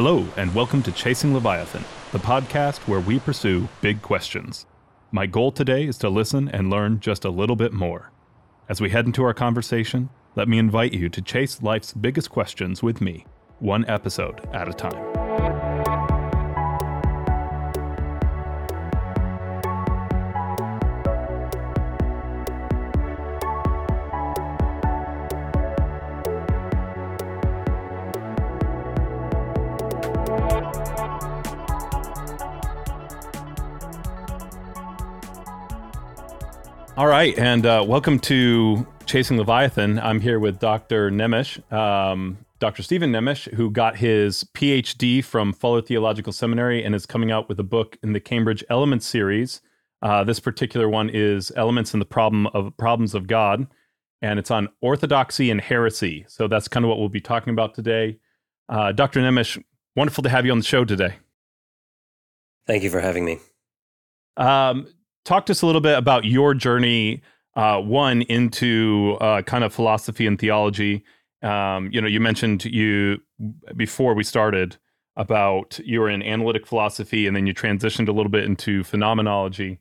Hello, and welcome to Chasing Leviathan, the podcast where we pursue big questions. My goal today is to listen and learn just a little bit more. As we head into our conversation, let me invite you to chase life's biggest questions with me, one episode at a time. Right, and uh, welcome to Chasing Leviathan. I'm here with Dr. Nemes, um, Dr. Steven Nemes, who got his PhD from Fuller Theological Seminary and is coming out with a book in the Cambridge Elements series. Uh, this particular one is Elements in the Problem of Problems of God, and it's on orthodoxy and heresy. So that's kind of what we'll be talking about today. Uh, Dr. Nemes, wonderful to have you on the show today. Thank you for having me. Um, talk to us a little bit about your journey uh, one into uh, kind of philosophy and theology. Um, you know you mentioned you before we started about you were in analytic philosophy and then you transitioned a little bit into phenomenology.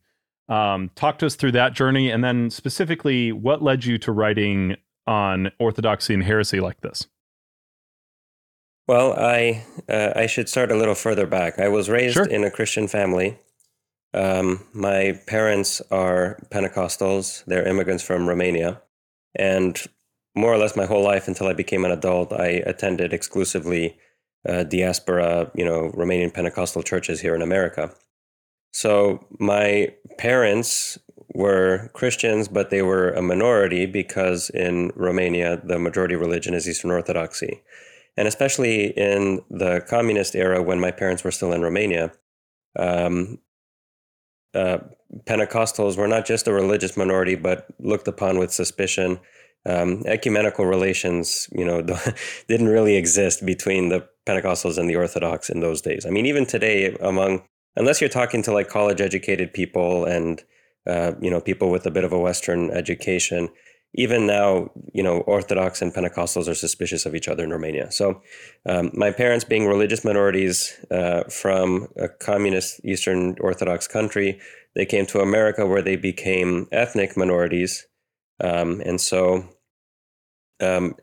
Um, talk to us through that journey and then specifically what led you to writing on orthodoxy and heresy like this? Well i uh, i should start a little further back. I was raised Sure. in a christian family um, my parents are Pentecostals. They're immigrants from Romania. And more or less my whole life until I became an adult, I attended exclusively uh, diaspora, you know, Romanian Pentecostal churches here in America. So my parents were Christians, but they were a minority because in Romania, the majority religion is Eastern Orthodoxy. And especially in the communist era when my parents were still in Romania, um, uh, Pentecostals were not just a religious minority, but looked upon with suspicion. Um, ecumenical relations, you know, didn't really exist between the Pentecostals and the Orthodox in those days. I mean, even today, among unless you're talking to like college-educated people and uh, you know people with a bit of a Western education, even now, you know, Orthodox and Pentecostals are suspicious of each other in Romania. So, um, my parents, being religious minorities uh, from a communist Eastern Orthodox country, they came to America where they became ethnic minorities. Um, and so, um,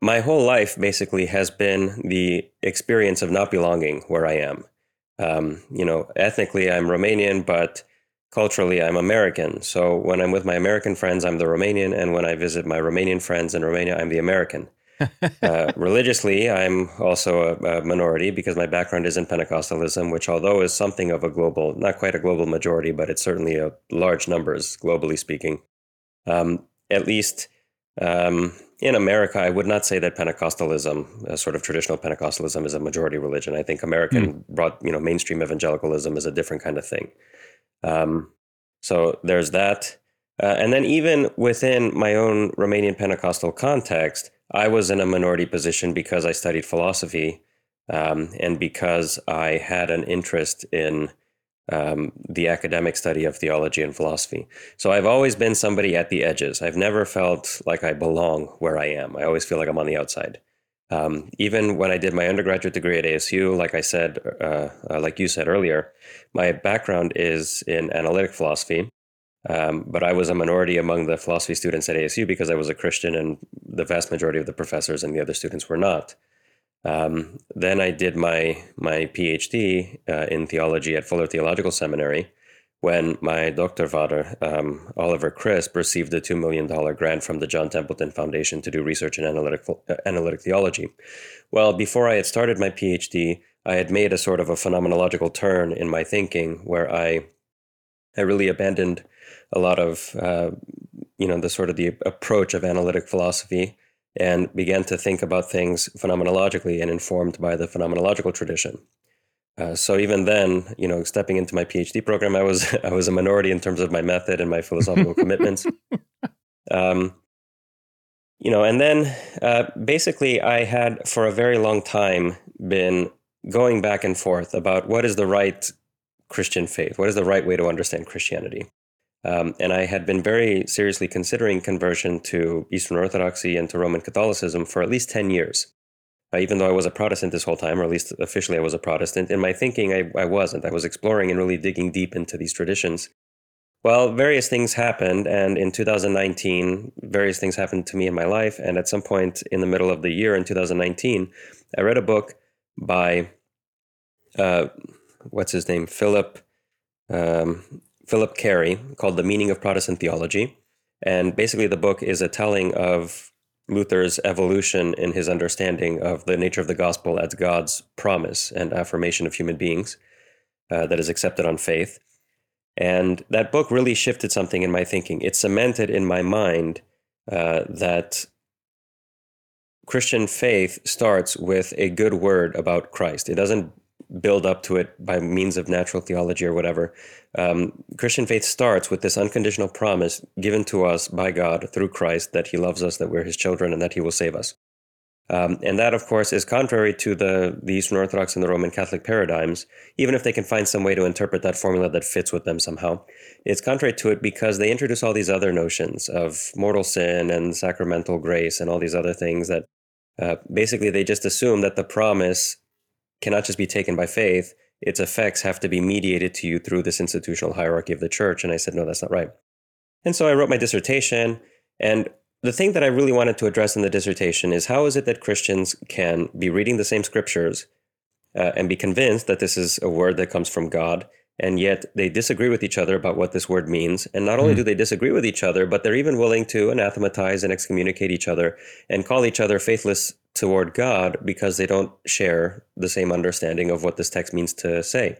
my whole life basically has been the experience of not belonging where I am. Um, you know, ethnically, I'm Romanian, but culturally I'm American. So when I'm with my American friends, I'm the Romanian, and when I visit my Romanian friends in Romania, I'm the American. uh, religiously, I'm also a, a, minority because my background is in Pentecostalism, which, although is something of a global, not quite a global majority, but it's certainly a large numbers globally speaking. Um, at least um, in America, I would not say that Pentecostalism, sort of traditional Pentecostalism, is a majority religion. I think American mm. broad, you know, mainstream evangelicalism is a different kind of thing. Um, so there's that. Uh, and then even within my own Romanian Pentecostal context, I was in a minority position because I studied philosophy um, and because I had an interest in um, the academic study of theology and philosophy. So I've always been somebody at the edges. I've never felt like I belong where I am. I always feel like I'm on the outside. Um, even when I did my undergraduate degree at ASU, like I said, uh, uh, like you said earlier, my background is in analytic philosophy. Um, but I was a minority among the philosophy students at ASU because I was a Christian, and the vast majority of the professors and the other students were not. Um, then I did my my PhD uh, in theology at Fuller Theological Seminary, when my doctor father, um, Oliver Crisp, received a $2 million grant from the John Templeton Foundation to do research in analytic, uh, analytic theology. Well, before I had started my PhD, I had made a sort of a phenomenological turn in my thinking where I, I really abandoned a lot of, uh, you know, the sort of the approach of analytic philosophy and began to think about things phenomenologically and informed by the phenomenological tradition. Uh, so even then, you know, stepping into my PhD program, I was I was a minority in terms of my method and my philosophical commitments. Um, you know, and then uh, basically, I had for a very long time been going back and forth about what is the right Christian faith, what is the right way to understand Christianity. Um, and I had been very seriously considering conversion to Eastern Orthodoxy and to Roman Catholicism for at least 10 years. Uh, even though I was a Protestant this whole time, or at least officially I was a Protestant. In my thinking, I, I wasn't. I was exploring and really digging deep into these traditions. Well, various things happened, and in 2019, various things happened to me in my life. And at some point in the middle of the year in 2019, I read a book by uh, what's his name, Philip um, Philip Cary, called "The Meaning of Protestant Theology," and basically the book is a telling of Luther's evolution in his understanding of the nature of the gospel as God's promise and affirmation of human beings uh, that is accepted on faith. And that book really shifted something in my thinking. It cemented in my mind uh, that Christian faith starts with a good word about Christ. It doesn't build up to it by means of natural theology or whatever. Um, Christian faith starts with this unconditional promise given to us by God through Christ that He loves us, that we're His children, and that He will save us. Um, and that, of course, is contrary to the, the Eastern Orthodox and the Roman Catholic paradigms, even if they can find some way to interpret that formula that fits with them somehow. It's contrary to it because they introduce all these other notions of mortal sin and sacramental grace and all these other things that uh, basically they just assume that the promise cannot just be taken by faith, its effects have to be mediated to you through this institutional hierarchy of the church. And I said, no, that's not right. And so I wrote my dissertation. And the thing that I really wanted to address in the dissertation is how is it that Christians can be reading the same scriptures uh, and be convinced that this is a word that comes from God, and yet they disagree with each other about what this word means. And not only mm. do they disagree with each other, but they're even willing to anathematize and excommunicate each other and call each other faithless toward God because they don't share the same understanding of what this text means to say.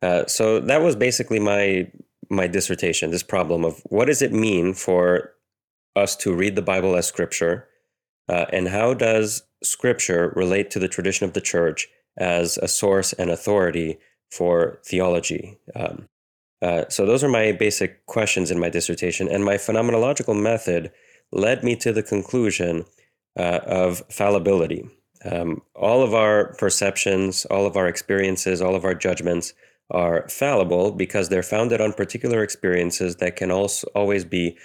Uh, so that was basically my my dissertation. This problem of what does it mean for us to read the Bible as Scripture, uh, and how does Scripture relate to the tradition of the Church as a source and authority for theology? Um, uh, so those are my basic questions in my dissertation, and my phenomenological method led me to the conclusion uh, of fallibility. Um, all of our perceptions, all of our experiences, all of our judgments are fallible because they're founded on particular experiences that can also always be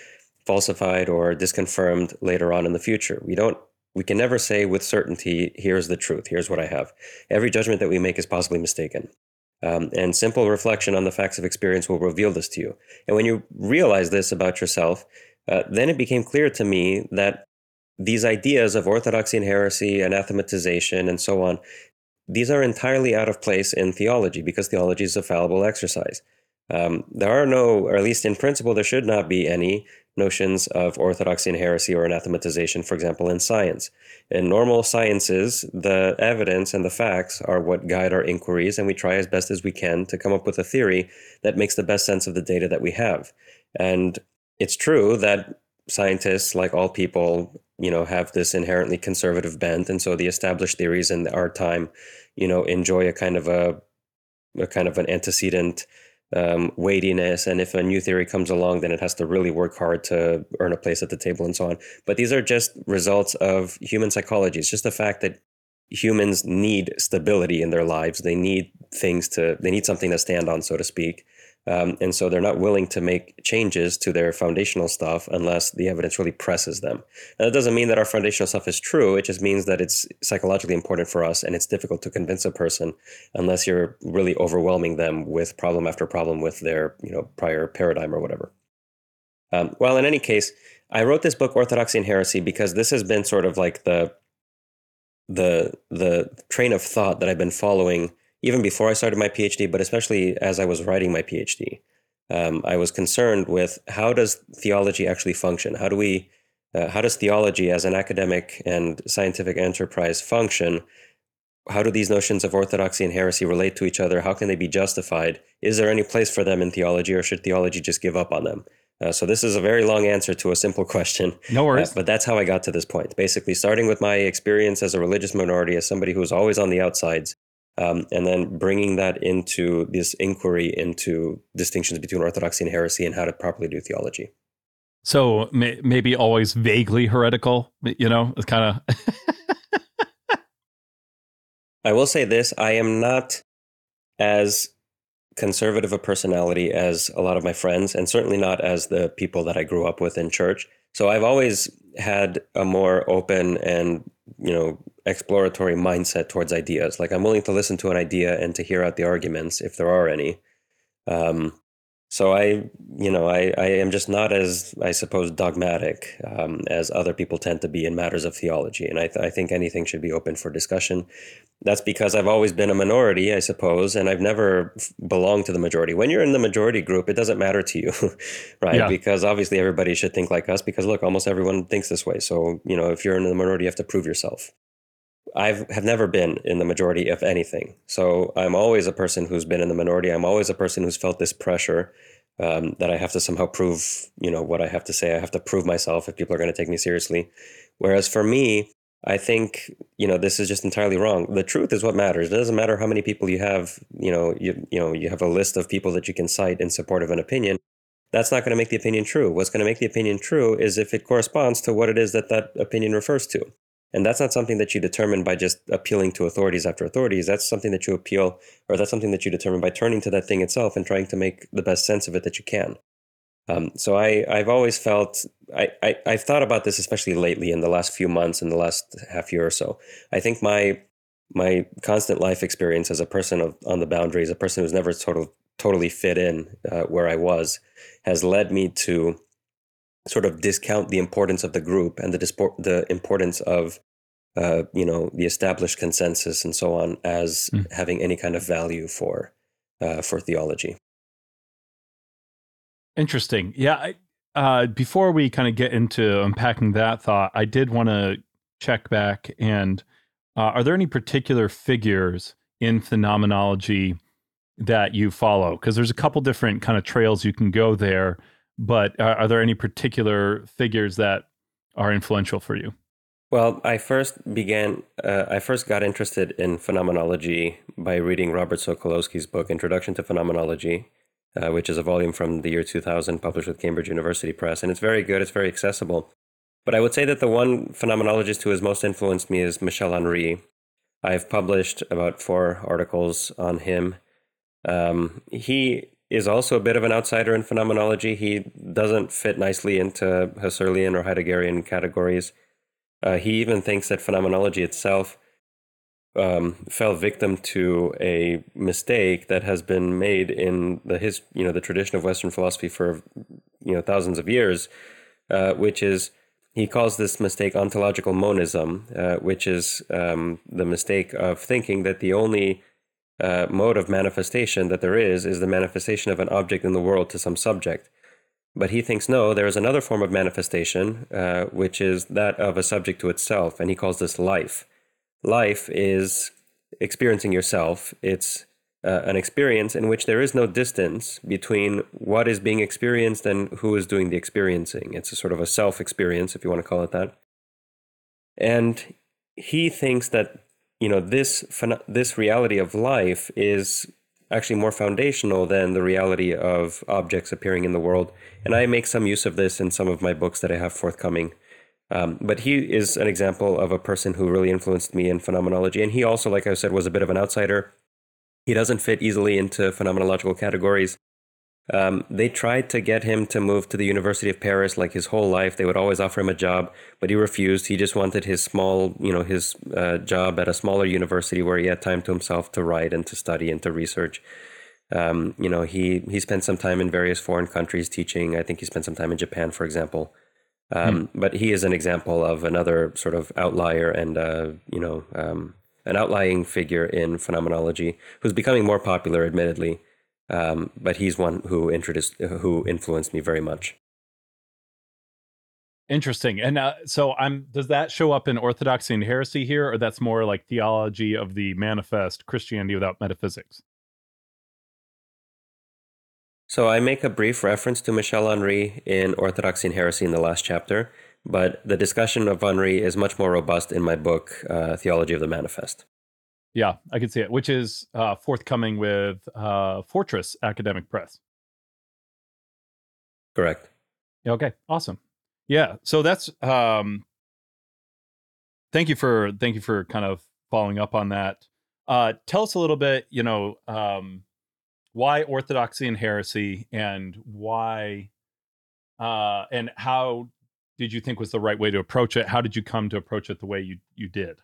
falsified or disconfirmed later on in the future. We don't we can never say with certainty, here's the truth, here's what I have. Every judgment that we make is possibly mistaken. Um, and simple reflection on the facts of experience will reveal this to you. And when you realize this about yourself, uh, then it became clear to me that these ideas of orthodoxy and heresy, anathematization, and so on, these are entirely out of place in theology because theology is a fallible exercise. Um, there are no, or at least in principle, there should not be any notions of orthodoxy and heresy or anathematization, for example, in science. In normal sciences, the evidence and the facts are what guide our inquiries, and we try as best as we can to come up with a theory that makes the best sense of the data that we have. And it's true that scientists, like all people, you know, have this inherently conservative bent, and so the established theories in our time, you know, enjoy a kind of a, a kind of an antecedent um, weightiness, and if a new theory comes along, then it has to really work hard to earn a place at the table and so on. But these are just results of human psychology. It's just the fact that humans need stability in their lives. They need things to, they need something to stand on, so to speak. Um, and so they're not willing to make changes to their foundational stuff unless the evidence really presses them. Now, that doesn't mean that our foundational stuff is true. It just means that it's psychologically important for us and it's difficult to convince a person unless you're really overwhelming them with problem after problem with their you know, prior paradigm or whatever. Um, well, in any case, I wrote this book, Orthodoxy and Heresy, because this has been sort of like the the the train of thought that I've been following even before I started my PhD, but especially as I was writing my PhD. Um, I was concerned with how does theology actually function? How do we, uh, how does theology as an academic and scientific enterprise function? How do these notions of orthodoxy and heresy relate to each other? How can they be justified? Is there any place for them in theology, or should theology just give up on them? Uh, so this is a very long answer to a simple question. No worries. Uh, but that's how I got to this point. Basically, starting with my experience as a religious minority, as somebody who was always on the outsides, um, and then bringing that into this inquiry into distinctions between orthodoxy and heresy and how to properly do theology. So may, maybe always vaguely heretical, you know, it's kind of. I will say this I am not as conservative a personality as a lot of my friends, and certainly not as the people that I grew up with in church. So I've always had a more open and, you know, exploratory mindset towards ideas. Like I'm willing to listen to an idea and to hear out the arguments if there are any. Um, so I, you know, I, I am just not as, I suppose, dogmatic um, as other people tend to be in matters of theology. And I, th- I think anything should be open for discussion. That's because I've always been a minority, I suppose, and I've never belonged to the majority. When you're in the majority group, it doesn't matter to you, right? Yeah. Because obviously everybody should think like us because look, almost everyone thinks this way. So, you know, if you're in the minority, you have to prove yourself. I've have never been in the majority of anything. So I'm always a person who's been in the minority. I'm always a person who's felt this pressure um, that I have to somehow prove, you know, what I have to say. I have to prove myself if people are going to take me seriously. Whereas for me, I think, you know, this is just entirely wrong. The truth is what matters. It doesn't matter how many people you have, you know, you, you know, you have a list of people that you can cite in support of an opinion. That's not going to make the opinion true. What's going to make the opinion true is if it corresponds to what it is that that opinion refers to. And that's not something that you determine by just appealing to authorities after authorities. That's something that you appeal, or that's something that you determine by turning to that thing itself and trying to make the best sense of it that you can. Um, so I, I've always felt, I, I, I've thought about this, especially lately in the last few months, in the last half year or so. I think my, my constant life experience as a person of, on the boundaries, a person who's never sort of totally fit in uh, where I was, has led me to sort of discount the importance of the group and the dispor- the importance of uh, you know the established consensus and so on as mm. having any kind of value for uh, for theology. Interesting. Yeah. I, uh, before we kind of get into unpacking that thought, I did want to check back and uh, are there any particular figures in phenomenology that you follow? Because there's a couple different kind of trails you can go there but are, are there any particular figures that are influential for you? Well, I first began, uh, I first got interested in phenomenology by reading Robert Sokolowski's book, Introduction to Phenomenology, uh, which is a volume from the year 2000, published with Cambridge University Press. And it's very good, it's very accessible. But I would say that the one phenomenologist who has most influenced me is Michel Henry. I've published about four articles on him. Um, he is also a bit of an outsider in phenomenology. He doesn't fit nicely into Husserlian or Heideggerian categories. Uh, he even thinks that phenomenology itself um, fell victim to a mistake that has been made in the his you know the tradition of Western philosophy for you know thousands of years, uh, which is he calls this mistake ontological monism, uh, which is um, the mistake of thinking that the only uh, mode of manifestation that there is is the manifestation of an object in the world to some subject. But he thinks no, there is another form of manifestation, uh, which is that of a subject to itself, and he calls this life. Life is experiencing yourself. It's uh, an experience in which there is no distance between what is being experienced and who is doing the experiencing. It's a sort of a self experience, if you want to call it that. And he thinks that you know this this reality of life is actually more foundational than the reality of objects appearing in the world. And I make some use of this in some of my books that I have forthcoming. Um, but he is an example of a person who really influenced me in phenomenology. And he also, like I said, was a bit of an outsider. He doesn't fit easily into phenomenological categories. Um, they tried to get him to move to the University of Paris like his whole life. They would always offer him a job, but he refused. He just wanted his small, you know, his uh, job at a smaller university where he had time to himself to write and to study and to research. Um, you know, he he spent some time in various foreign countries teaching. I think he spent some time in Japan, for example. Um, hmm. But he is an example of another sort of outlier and uh, you know um, an outlying figure in phenomenology who's becoming more popular, admittedly. Um, but he's one who introduced, who influenced me very much. Interesting. And uh, so I'm does that show up in orthodoxy and heresy here or that's more like theology of the manifest Christianity without metaphysics? So I make a brief reference to Michel Henry in Orthodoxy and Heresy in the last chapter, but the discussion of Henry is much more robust in my book, uh, Theology of the Manifest. Yeah, I can see it, which is uh, forthcoming with uh, Fortress Academic Press. Correct. Okay, awesome. Yeah, so that's um thank you for thank you for kind of following up on that. Uh tell us a little bit, you know, um why orthodoxy and heresy and why uh and how did you think was the right way to approach it? How did you come to approach it the way you you did?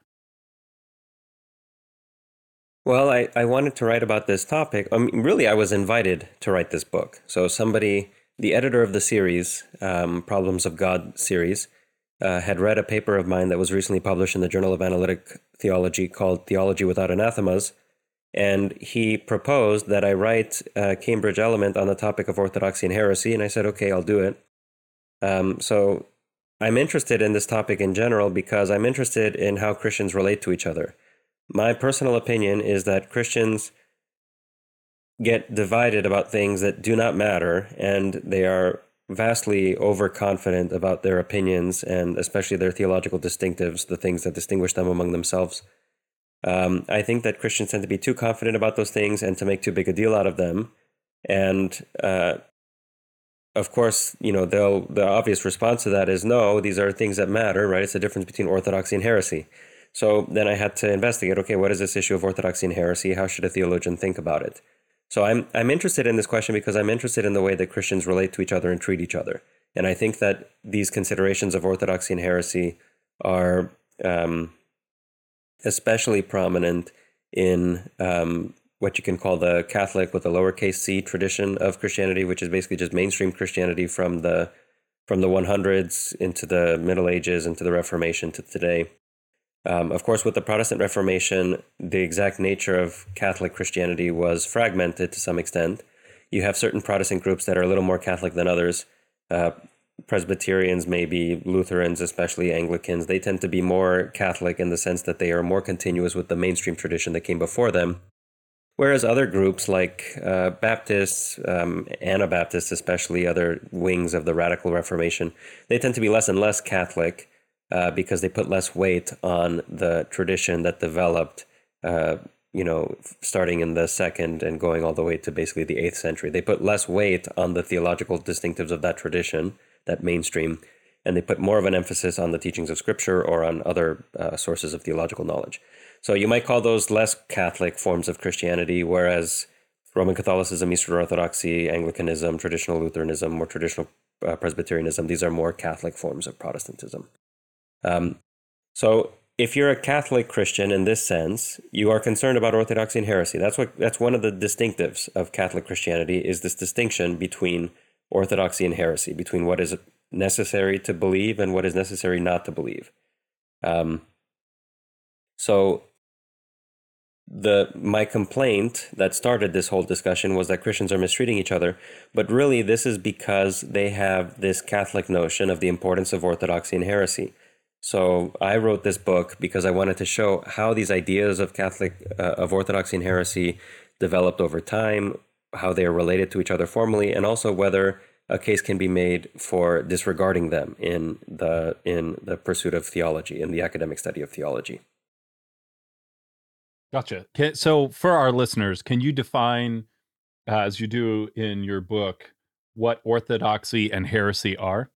Well, I, I wanted to write about this topic. I mean, really, I was invited to write this book. So, somebody, the editor of the series, um, Problems of God series, uh, had read a paper of mine that was recently published in the Journal of Analytic Theology called Theology Without Anathemas. And he proposed that I write a Cambridge Element on the topic of orthodoxy and heresy. And I said, okay, I'll do it. Um, so, I'm interested in this topic in general because I'm interested in how Christians relate to each other. My personal opinion is that Christians get divided about things that do not matter, and they are vastly overconfident about their opinions and especially their theological distinctives, the things that distinguish them among themselves. Um, I think that Christians tend to be too confident about those things and to make too big a deal out of them. And uh, of course, you know, the obvious response to that is no, these are things that matter, right? It's the difference between orthodoxy and heresy. So then I had to investigate okay, what is this issue of orthodoxy and heresy? How should a theologian think about it? So I'm, I'm interested in this question because I'm interested in the way that Christians relate to each other and treat each other. And I think that these considerations of orthodoxy and heresy are um, especially prominent in um, what you can call the Catholic with a lowercase c tradition of Christianity, which is basically just mainstream Christianity from the from the 100s into the Middle Ages into the Reformation to today. Um, of course, with the Protestant Reformation, the exact nature of Catholic Christianity was fragmented to some extent. You have certain Protestant groups that are a little more Catholic than others. Uh, Presbyterians, maybe Lutherans, especially Anglicans, they tend to be more Catholic in the sense that they are more continuous with the mainstream tradition that came before them. Whereas other groups like uh, Baptists, um, Anabaptists, especially other wings of the radical Reformation, they tend to be less and less Catholic uh, because they put less weight on the tradition that developed, uh, you know, starting in the second and going all the way to basically the eighth century. They put less weight on the theological distinctives of that tradition, that mainstream, and they put more of an emphasis on the teachings of Scripture or on other uh, sources of theological knowledge. So you might call those less Catholic forms of Christianity, whereas Roman Catholicism, Eastern Orthodoxy, Anglicanism, traditional Lutheranism, or traditional uh, Presbyterianism, these are more Catholic forms of Protestantism. Um, so if you're a Catholic Christian in this sense, you are concerned about orthodoxy and heresy. That's what that's one of the distinctives of Catholic Christianity is this distinction between orthodoxy and heresy, between what is necessary to believe and what is necessary not to believe. Um, so the my complaint that started this whole discussion was that Christians are mistreating each other, but really this is because they have this Catholic notion of the importance of orthodoxy and heresy. So I wrote this book because I wanted to show how these ideas of Catholic uh, of Orthodoxy and heresy developed over time, how they are related to each other formally, and also whether a case can be made for disregarding them in the in the pursuit of theology in the academic study of theology. Gotcha. So for our listeners, can you define, uh, as you do in your book, what orthodoxy and heresy are?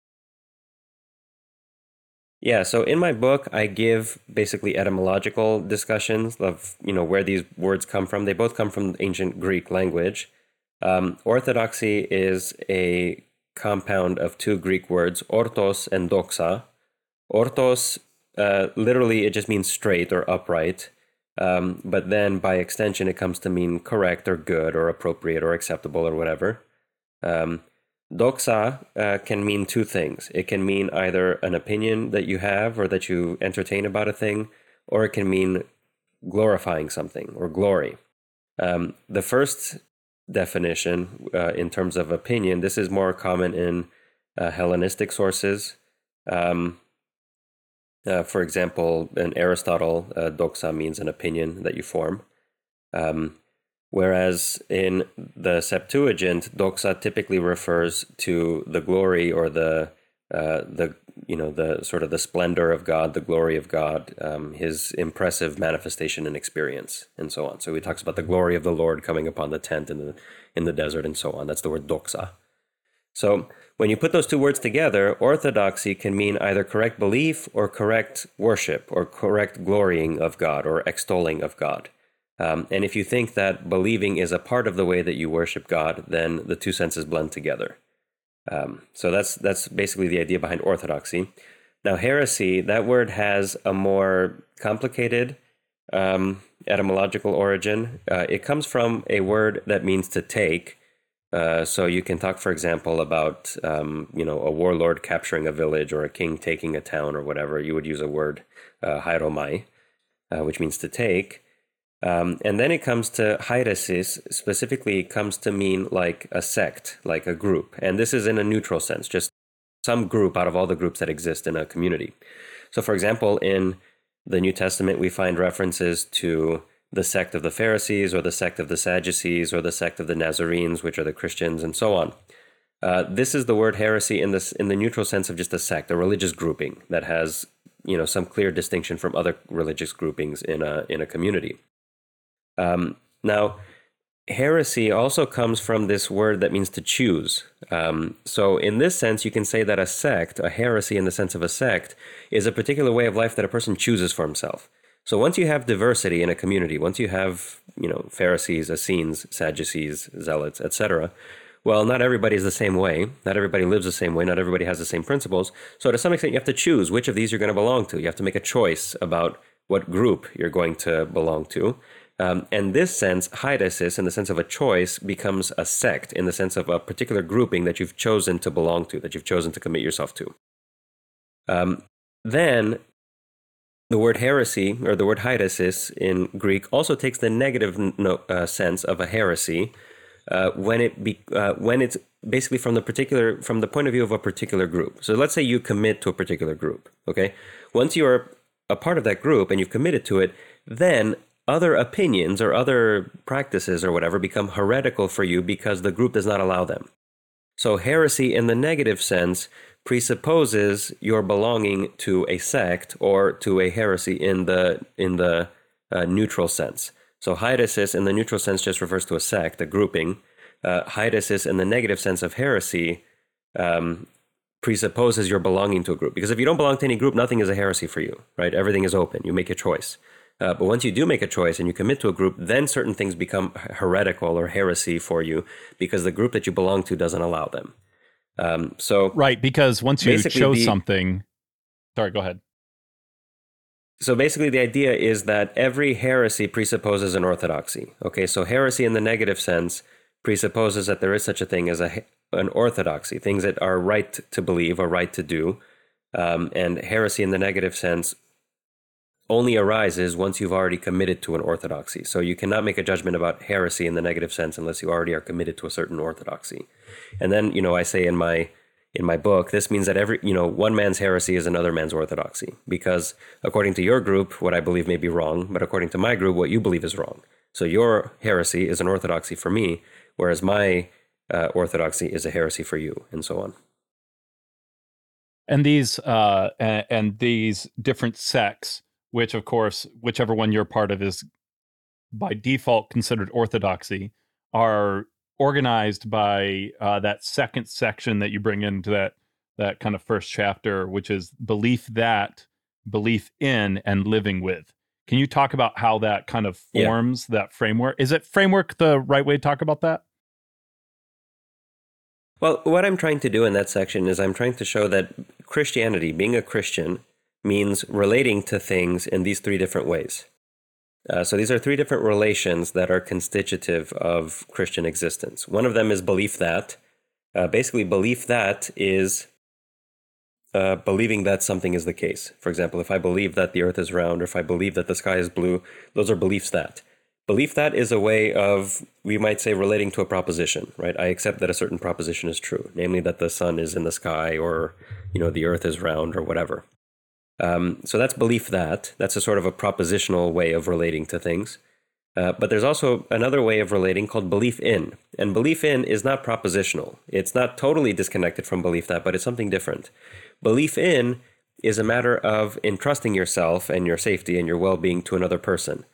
Yeah, so in my book, I give basically etymological discussions of you know where these words come from. They both come from ancient Greek language. Um, orthodoxy is a compound of two Greek words, orthos and doxa. Orthos, uh, literally, it just means straight or upright. Um, but then by extension, it comes to mean correct or good or appropriate or acceptable or whatever. Um, Doxa uh, can mean two things. It can mean either an opinion that you have or that you entertain about a thing, or it can mean glorifying something or glory. Um, the first definition, uh, in terms of opinion, this is more common in uh, Hellenistic sources. Um, uh, for example, in Aristotle, uh, doxa means an opinion that you form. Um, Whereas in the Septuagint, doxa typically refers to the glory or the uh, the you know the sort of the splendor of God, the glory of God, um, His impressive manifestation and experience, and so on. So he talks about the glory of the Lord coming upon the tent in the in the desert, and so on. That's the word doxa. So when you put those two words together, orthodoxy can mean either correct belief or correct worship or correct glorying of God or extolling of God. Um, and if you think that believing is a part of the way that you worship God, then the two senses blend together. Um, so that's that's basically the idea behind orthodoxy. Now, heresy, that word has a more complicated um, etymological origin. Uh, it comes from a word that means to take. Uh, so you can talk, for example, about um, you know a warlord capturing a village or a king taking a town or whatever. You would use a word uh, hairomai, uh, which means to take. Um, and then it comes to hairesis, specifically, it comes to mean like a sect, like a group. And this is in a neutral sense, just some group out of all the groups that exist in a community. So, for example, in the New Testament, we find references to the sect of the Pharisees or the sect of the Sadducees or the sect of the Nazarenes, which are the Christians, and so on. Uh, this is the word heresy in this in the neutral sense of just a sect, a religious grouping that has you know some clear distinction from other religious groupings in a in a community. Um, now, heresy also comes from this word that means to choose. Um, so, in this sense, you can say that a sect, a heresy in the sense of a sect, is a particular way of life that a person chooses for himself. So, once you have diversity in a community, once you have, you know, Pharisees, Essenes, Sadducees, Zealots, etc., well, not everybody is the same way. Not everybody lives the same way. Not everybody has the same principles. So, to some extent, you have to choose which of these you're going to belong to. You have to make a choice about what group you're going to belong to. Um, and this sense, hairesis, in the sense of a choice, becomes a sect in the sense of a particular grouping that you've chosen to belong to, that you've chosen to commit yourself to. Um, then the word heresy, or the word hairesis in Greek, also takes the negative no, uh, sense of a heresy uh, when it be, uh, when it's basically from the particular from the point of view of a particular group. So let's say you commit to a particular group. Okay, once you are a part of that group and you've committed to it, then other opinions or other practices or whatever become heretical for you because the group does not allow them. So, heresy in the negative sense presupposes your belonging to a sect or to a heresy in the, in the uh, neutral sense. So, hairesis in the neutral sense just refers to a sect, a grouping. Uh, hairesis in the negative sense of heresy um, presupposes your belonging to a group. Because if you don't belong to any group, nothing is a heresy for you, right? Everything is open. You make a choice. Uh, but once you do make a choice and you commit to a group, then certain things become heretical or heresy for you because the group that you belong to doesn't allow them. Um, so right, because once you chose the, something, sorry, go ahead. So basically, the idea is that every heresy presupposes an orthodoxy. Okay, so heresy in the negative sense presupposes that there is such a thing as a an orthodoxy, things that are right to believe or right to do, um, and heresy in the negative sense only arises once you've already committed to an orthodoxy. So you cannot make a judgment about heresy in the negative sense unless you already are committed to a certain orthodoxy. And then, you know, I say in my in my book, this means that every, you know, one man's heresy is another man's orthodoxy because according to your group, what I believe may be wrong, but according to my group, what you believe is wrong. So your heresy is an orthodoxy for me, whereas my uh, orthodoxy is a heresy for you, and so on. And these uh, and, and these different sects which of course, whichever one you're part of is by default considered orthodoxy, are organized by uh, that second section that you bring into that that kind of first chapter, which is belief that, belief in, and living with. Can you talk about how that kind of forms yeah. that framework? Is it framework the right way to talk about that? Well, what I'm trying to do in that section is I'm trying to show that Christianity, being a Christian, means relating to things in these three different ways. Uh, so these are three different relations that are constitutive of Christian existence. One of them is belief that. Uh, basically, belief that is uh, believing that something is the case. For example, if I believe that the earth is round or if I believe that the sky is blue, those are beliefs that. Belief that is a way of, we might say, relating to a proposition, right? I accept that a certain proposition is true, namely that the sun is in the sky or, you know, the earth is round or whatever. Um, so that's belief that. That's a sort of a propositional way of relating to things. Uh, but there's also another way of relating called belief in. And belief in is not propositional. It's not totally disconnected from belief that, but it's something different. Belief in is a matter of entrusting yourself and your safety and your well being to another person.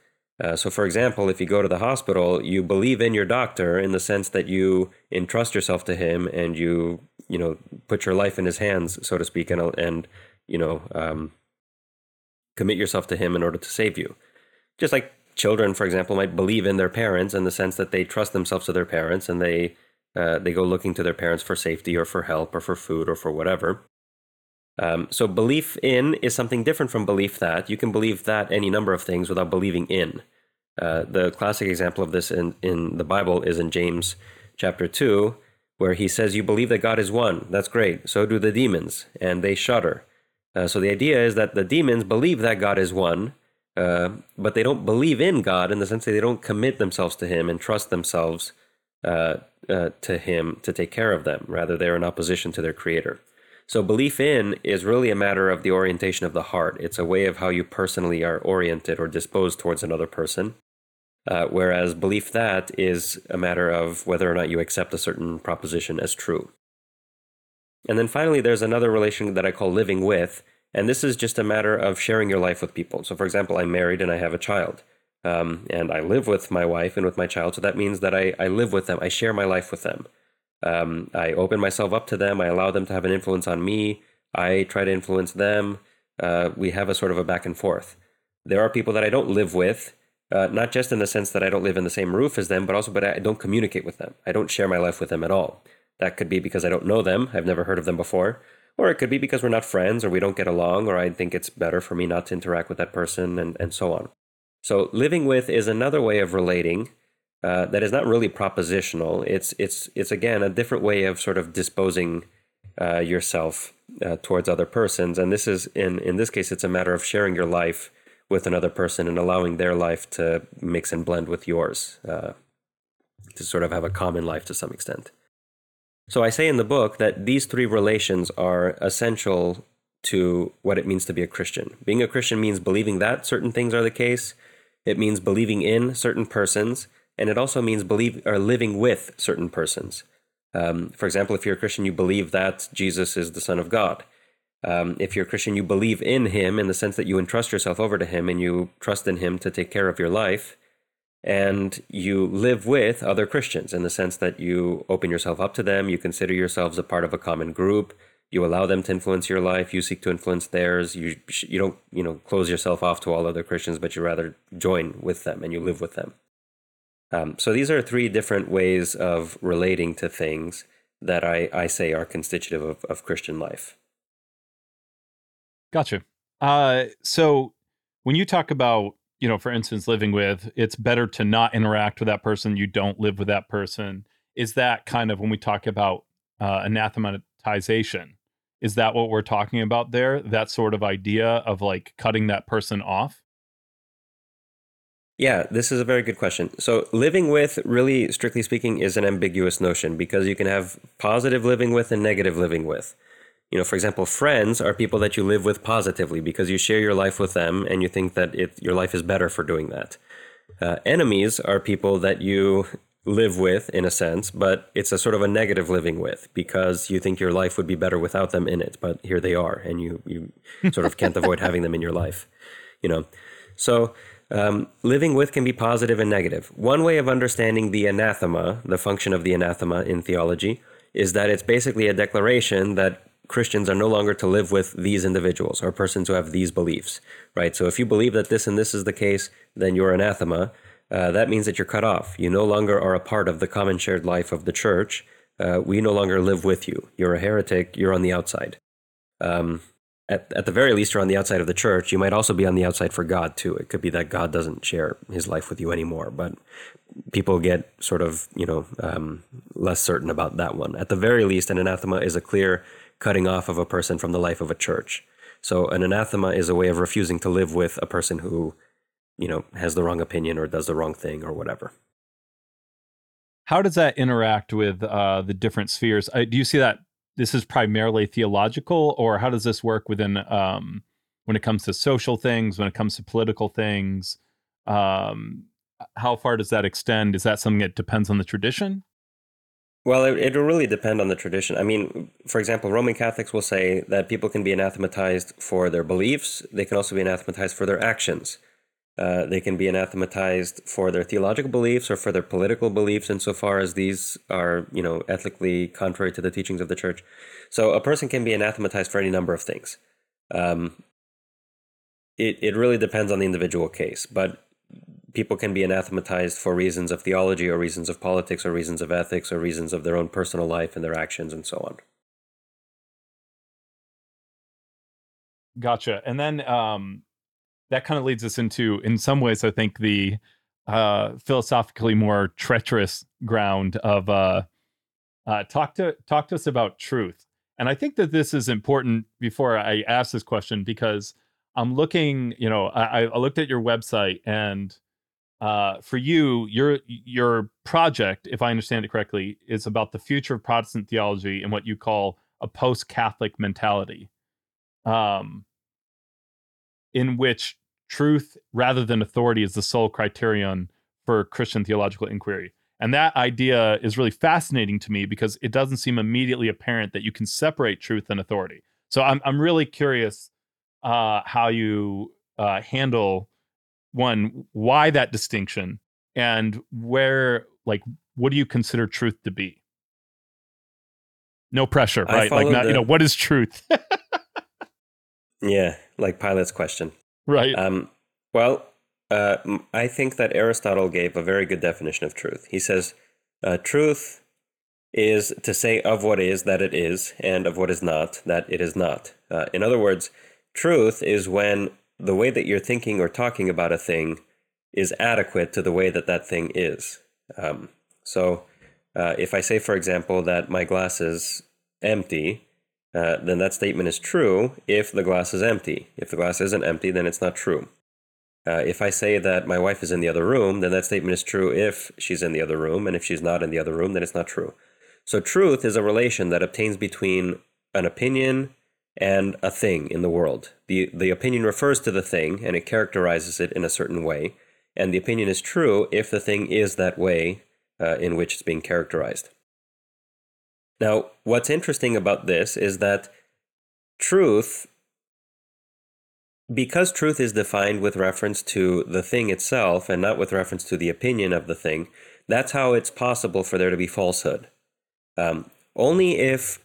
Uh, so, for example, if you go to the hospital, you believe in your doctor in the sense that you entrust yourself to him and you, you know, put your life in his hands, so to speak, and, and you know, um, commit yourself to Him in order to save you. Just like children, for example, might believe in their parents in the sense that they trust themselves to their parents and they uh, they go looking to their parents for safety or for help or for food or for whatever. Um, so belief in is something different from belief that. You can believe that any number of things without believing in. Uh, the classic example of this in, in the Bible is in James chapter 2, where he says, You believe that God is one. That's great. So do the demons, and they shudder. Uh, so the idea is that the demons believe that God is one, uh, but they don't believe in God in the sense that they don't commit themselves to Him and trust themselves uh, uh, to Him to take care of them. Rather, they're in opposition to their Creator. So, belief in is really a matter of the orientation of the heart. It's a way of how you personally are oriented or disposed towards another person. Uh, whereas belief that is a matter of whether or not you accept a certain proposition as true. And then finally, there's another relation that I call living with. And this is just a matter of sharing your life with people. So, for example, I'm married and I have a child. Um, and I live with my wife and with my child. So that means that I, I live with them, I share my life with them. Um, I open myself up to them. I allow them to have an influence on me. I try to influence them. Uh, we have a sort of a back and forth. There are people that I don't live with, uh, not just in the sense that I don't live in the same roof as them, but also, but I don't communicate with them. I don't share my life with them at all. That could be because I don't know them. I've never heard of them before. Or it could be because we're not friends or we don't get along or I think it's better for me not to interact with that person and, and so on. So living with is another way of relating uh, that is not really propositional. It's it's it's again a different way of sort of disposing uh, yourself uh, towards other persons, and this is in in this case, it's a matter of sharing your life with another person and allowing their life to mix and blend with yours, uh, to sort of have a common life to some extent. So I say in the book that these three relations are essential to what it means to be a Christian. Being a Christian means believing that certain things are the case. It means believing in certain persons and it also means believe or living with certain persons. Um, for example, if you're a Christian, you believe that Jesus is the Son of God. Um, if you're a Christian, you believe in Him in the sense that you entrust yourself over to Him and you trust in Him to take care of your life. And you live with other Christians in the sense that you open yourself up to them, you consider yourselves a part of a common group, you allow them to influence your life, you seek to influence theirs. You you don't you know close yourself off to all other Christians, but you rather join with them and you live with them. Um, so these are three different ways of relating to things that I, I say are constitutive of, of Christian life. Gotcha. Uh, so when you talk about, you know, for instance, living with, it's better to not interact with that person. You don't live with that person. Is that kind of when we talk about uh, anathematization? Is that what we're talking about there? That sort of idea of like cutting that person off? Yeah, this is a very good question. So, living with, really strictly speaking, is an ambiguous notion because you can have positive living with and negative living with. You know, for example, friends are people that you live with positively because you share your life with them and you think that it, your life is better for doing that. Uh, enemies are people that you live with in a sense, but it's a sort of a negative living with because you think your life would be better without them in it, but here they are and you you sort of can't avoid having them in your life. You know. So um, living with can be positive and negative. One way of understanding the anathema, the function of the anathema in theology, is that it's basically a declaration that Christians are no longer to live with these individuals or persons who have these beliefs, right? So if you believe that this and this is the case, then you're anathema. Uh, that means that you're cut off. You no longer are a part of the common shared life of the church. Uh, we no longer live with you. You're a heretic. You're on the outside. Um, at, at the very least you're on the outside of the church you might also be on the outside for god too it could be that god doesn't share his life with you anymore but people get sort of you know um, less certain about that one at the very least an anathema is a clear cutting off of a person from the life of a church so an anathema is a way of refusing to live with a person who you know has the wrong opinion or does the wrong thing or whatever how does that interact with uh, the different spheres uh, do you see that this is primarily theological, or how does this work within um, when it comes to social things, when it comes to political things? Um, how far does that extend? Is that something that depends on the tradition? Well, it, it'll really depend on the tradition. I mean, for example, Roman Catholics will say that people can be anathematized for their beliefs, they can also be anathematized for their actions. Uh, they can be anathematized for their theological beliefs or for their political beliefs, insofar as these are, you know, ethically contrary to the teachings of the church. So a person can be anathematized for any number of things. Um, it it really depends on the individual case, but people can be anathematized for reasons of theology or reasons of politics or reasons of ethics or reasons of their own personal life and their actions and so on. Gotcha. And then um, that kind of leads us into, in some ways, I think the uh, philosophically more treacherous ground of uh, uh, talk to talk to us about truth. And I think that this is important before I ask this question because I'm looking, you know, I, I looked at your website and uh, for you, your your project, if I understand it correctly, is about the future of Protestant theology and what you call a post-Catholic mentality, um, in which truth rather than authority is the sole criterion for Christian theological inquiry. And that idea is really fascinating to me because it doesn't seem immediately apparent that you can separate truth and authority. So I'm I'm really curious uh, how you uh, handle one why that distinction and where like what do you consider truth to be? No pressure, right? Like not, the... you know what is truth? yeah, like Pilate's question. Right. Um, well, uh, I think that Aristotle gave a very good definition of truth. He says, uh, truth is to say of what is that it is, and of what is not that it is not. Uh, in other words, truth is when the way that you're thinking or talking about a thing is adequate to the way that that thing is. Um, so, uh, if I say, for example, that my glass is empty, uh, then that statement is true if the glass is empty. If the glass isn't empty, then it's not true. Uh, if I say that my wife is in the other room, then that statement is true if she's in the other room, and if she's not in the other room, then it's not true. So, truth is a relation that obtains between an opinion and a thing in the world. The, the opinion refers to the thing and it characterizes it in a certain way, and the opinion is true if the thing is that way uh, in which it's being characterized. Now, what's interesting about this is that truth because truth is defined with reference to the thing itself and not with reference to the opinion of the thing, that's how it's possible for there to be falsehood. Um, only if,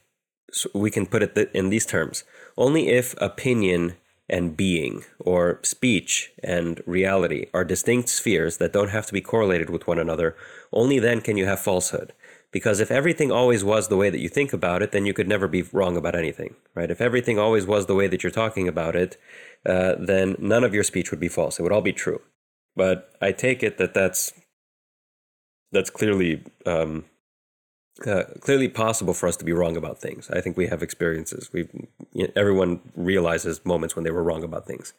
so we can put it in these terms, only if opinion and being, or speech and reality, are distinct spheres that don't have to be correlated with one another, only then can you have falsehood. Because if everything always was the way that you think about it, then you could never be wrong about anything, right? If everything always was the way that you're talking about it, uh, then none of your speech would be false. It would all be true. But I take it that that's that's clearly um, uh, clearly possible for us to be wrong about things. I think we have experiences. We you know, everyone realizes moments when they were wrong about things.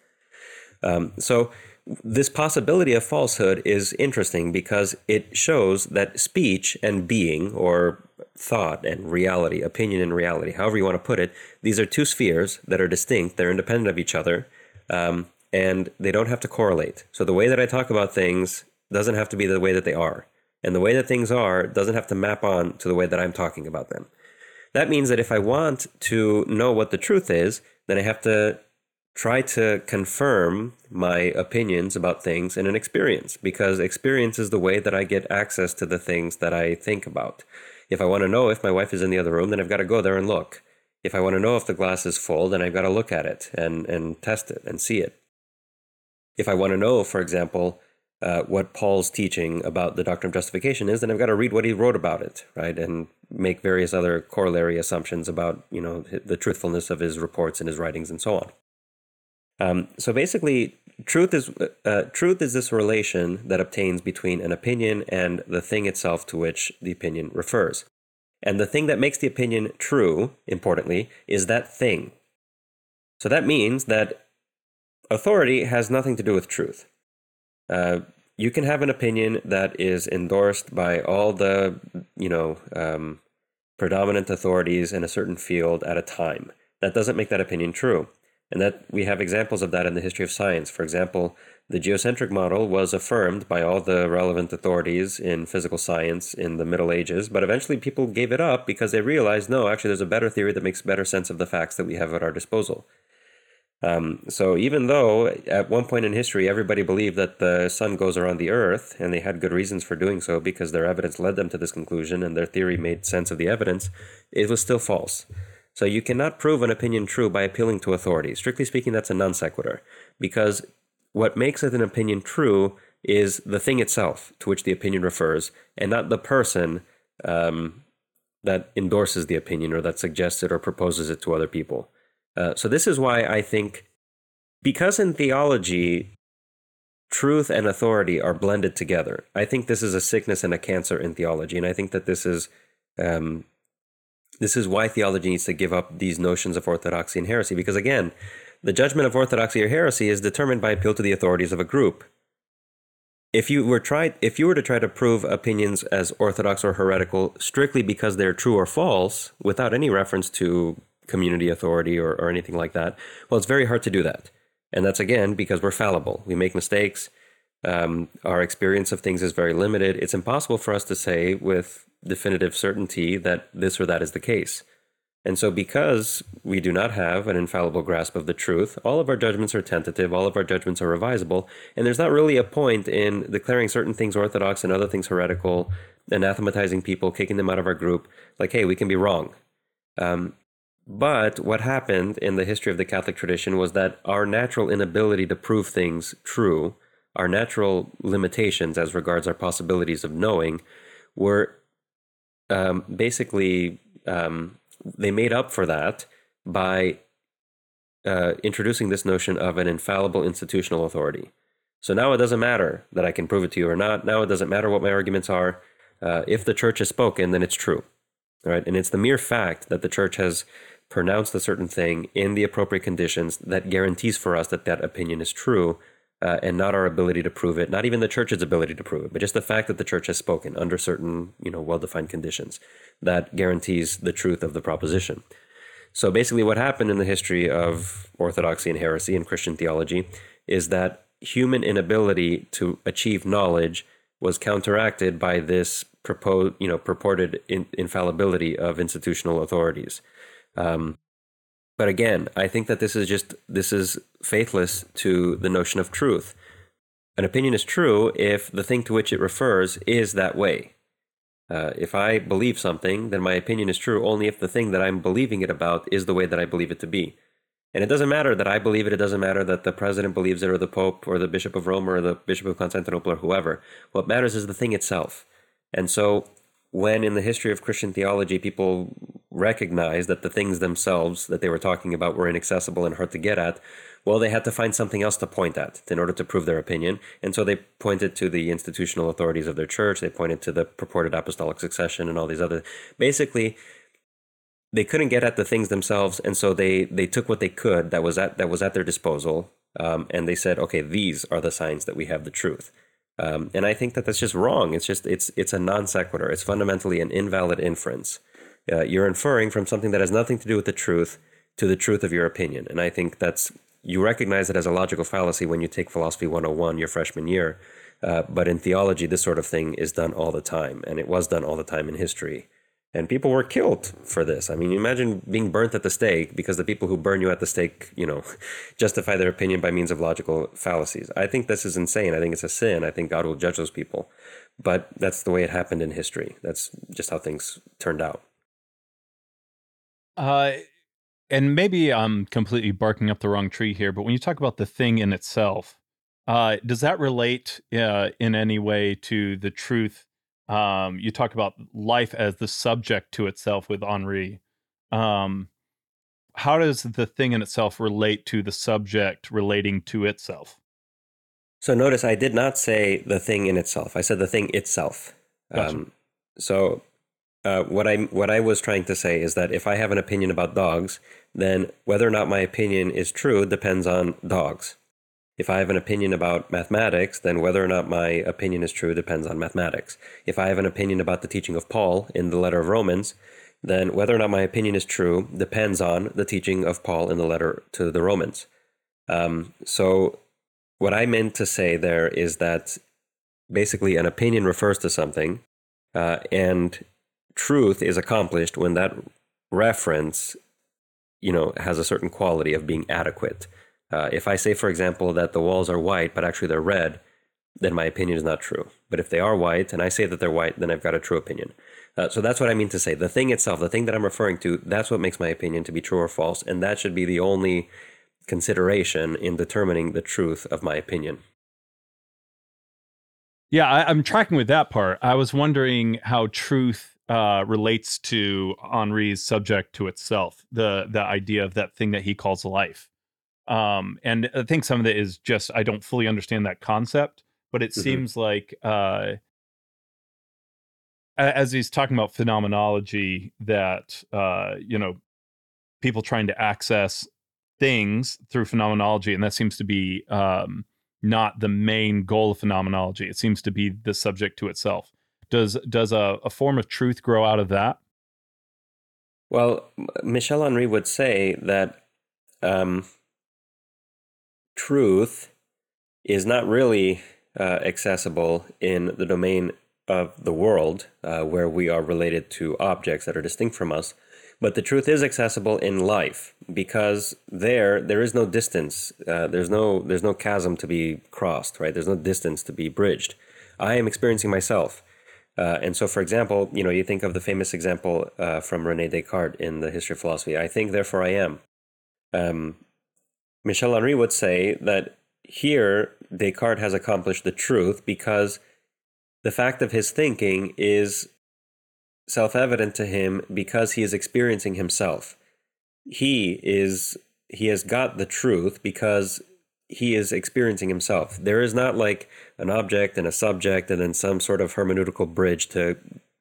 Um, so this possibility of falsehood is interesting because it shows that speech and being, or thought and reality, opinion and reality, however you want to put it, these are two spheres that are distinct, they're independent of each other, um, and they don't have to correlate. So the way that I talk about things doesn't have to be the way that they are. And the way that things are doesn't have to map on to the way that I'm talking about them. That means that if I want to know what the truth is, then I have to try to confirm my opinions about things in an experience because experience is the way that I get access to the things that I think about. If I want to know if my wife is in the other room, then I've got to go there and look. If I want to know if the glass is full, then I've got to look at it and, and test it and see it. If I want to know, for example, uh, what Paul's teaching about the doctrine of justification is, then I've got to read what he wrote about it, right, and make various other corollary assumptions about, you know, the truthfulness of his reports and his writings and so on. Um, so basically, truth is uh, truth is this relation that obtains between an opinion and the thing itself to which the opinion refers. And the thing that makes the opinion true, importantly, is that thing. So that means that authority has nothing to do with truth. Uh, you can have an opinion that is endorsed by all the, you know, um, predominant authorities in a certain field at a time. That doesn't make that opinion true. And that we have examples of that in the history of science. For example, the geocentric model was affirmed by all the relevant authorities in physical science in the Middle Ages, but eventually people gave it up because they realized no, actually, there's a better theory that makes better sense of the facts that we have at our disposal. Um, so even though at one point in history everybody believed that the sun goes around the earth, and they had good reasons for doing so because their evidence led them to this conclusion and their theory made sense of the evidence, it was still false. So you cannot prove an opinion true by appealing to authority. Strictly speaking, that's a non sequitur, because what makes it an opinion true is the thing itself to which the opinion refers, and not the person um, that endorses the opinion or that suggests it or proposes it to other people. Uh, so this is why I think, because in theology, truth and authority are blended together. I think this is a sickness and a cancer in theology, and I think that this is um, this is why theology needs to give up these notions of orthodoxy and heresy. Because again, the judgment of orthodoxy or heresy is determined by appeal to the authorities of a group. If you were tried, if you were to try to prove opinions as orthodox or heretical strictly because they're true or false, without any reference to community authority or, or anything like that, well, it's very hard to do that. And that's again because we're fallible. We make mistakes. Um, our experience of things is very limited. It's impossible for us to say with definitive certainty that this or that is the case. And so, because we do not have an infallible grasp of the truth, all of our judgments are tentative, all of our judgments are revisable, and there's not really a point in declaring certain things orthodox and other things heretical, anathematizing people, kicking them out of our group. Like, hey, we can be wrong. Um, but what happened in the history of the Catholic tradition was that our natural inability to prove things true, our natural limitations as regards our possibilities of knowing, were um, basically um, they made up for that by uh, introducing this notion of an infallible institutional authority. So now it doesn't matter that I can prove it to you or not. Now it doesn't matter what my arguments are. Uh, if the church has spoken, then it's true. Right. And it's the mere fact that the church has pronounced a certain thing in the appropriate conditions that guarantees for us that that opinion is true uh, and not our ability to prove it, not even the church's ability to prove it, but just the fact that the church has spoken under certain, you know, well-defined conditions that guarantees the truth of the proposition. So basically, what happened in the history of orthodoxy and heresy and Christian theology is that human inability to achieve knowledge was counteracted by this proposed, you know, purported in, infallibility of institutional authorities. Um, but again, I think that this is just this is faithless to the notion of truth. An opinion is true if the thing to which it refers is that way. Uh, if I believe something, then my opinion is true only if the thing that I'm believing it about is the way that I believe it to be. And it doesn't matter that I believe it, it doesn't matter that the president believes it, or the Pope, or the Bishop of Rome, or the Bishop of Constantinople, or whoever. What matters is the thing itself. And so when in the history of Christian theology people recognized that the things themselves that they were talking about were inaccessible and hard to get at, well, they had to find something else to point at in order to prove their opinion. And so they pointed to the institutional authorities of their church, they pointed to the purported apostolic succession and all these other. Basically, they couldn't get at the things themselves, and so they they took what they could that was at that was at their disposal, um, and they said, okay, these are the signs that we have the truth. Um, and I think that that's just wrong. It's just it's it's a non sequitur. It's fundamentally an invalid inference. Uh, you're inferring from something that has nothing to do with the truth to the truth of your opinion. And I think that's you recognize it as a logical fallacy when you take philosophy 101 your freshman year. Uh, but in theology, this sort of thing is done all the time, and it was done all the time in history and people were killed for this. I mean, imagine being burnt at the stake because the people who burn you at the stake, you know, justify their opinion by means of logical fallacies. I think this is insane. I think it's a sin. I think God will judge those people. But that's the way it happened in history. That's just how things turned out. Uh, and maybe I'm completely barking up the wrong tree here, but when you talk about the thing in itself, uh, does that relate uh, in any way to the truth um, you talk about life as the subject to itself with Henry. Um, how does the thing in itself relate to the subject relating to itself? So notice I did not say the thing in itself. I said the thing itself. Gotcha. Um, so uh, what I what I was trying to say is that if I have an opinion about dogs, then whether or not my opinion is true depends on dogs. If I have an opinion about mathematics, then whether or not my opinion is true depends on mathematics. If I have an opinion about the teaching of Paul in the letter of Romans, then whether or not my opinion is true depends on the teaching of Paul in the letter to the Romans. Um, so, what I meant to say there is that basically an opinion refers to something, uh, and truth is accomplished when that reference, you know, has a certain quality of being adequate. Uh, if I say, for example, that the walls are white, but actually they're red, then my opinion is not true. But if they are white and I say that they're white, then I've got a true opinion. Uh, so that's what I mean to say. The thing itself, the thing that I'm referring to, that's what makes my opinion to be true or false. And that should be the only consideration in determining the truth of my opinion. Yeah, I, am tracking with that part. I was wondering how truth uh, relates to Henry's subject to itself, the the idea of that thing that he calls life. Um, and I think some of it is just I don't fully understand that concept, but it mm-hmm. seems like uh, as he's talking about phenomenology, that uh, you know people trying to access things through phenomenology, and that seems to be um, not the main goal of phenomenology. It seems to be the subject to itself. Does does a, a form of truth grow out of that? Well, Michel Henry would say that um, truth is not really uh, accessible in the domain of the world, uh, where we are related to objects that are distinct from us. But the truth is accessible in life because there there is no distance. Uh, there's no there's no chasm to be crossed. Right. There's no distance to be bridged. I am experiencing myself. Uh, and so, for example, you know, you think of the famous example uh, from Rene Descartes in the History of Philosophy. I think, therefore, I am. Um, Michel Henry would say that here Descartes has accomplished the truth because the fact of his thinking is self evident to him because he is experiencing himself. He is he has got the truth because he is experiencing himself. There is not like an object and a subject and then some sort of hermeneutical bridge to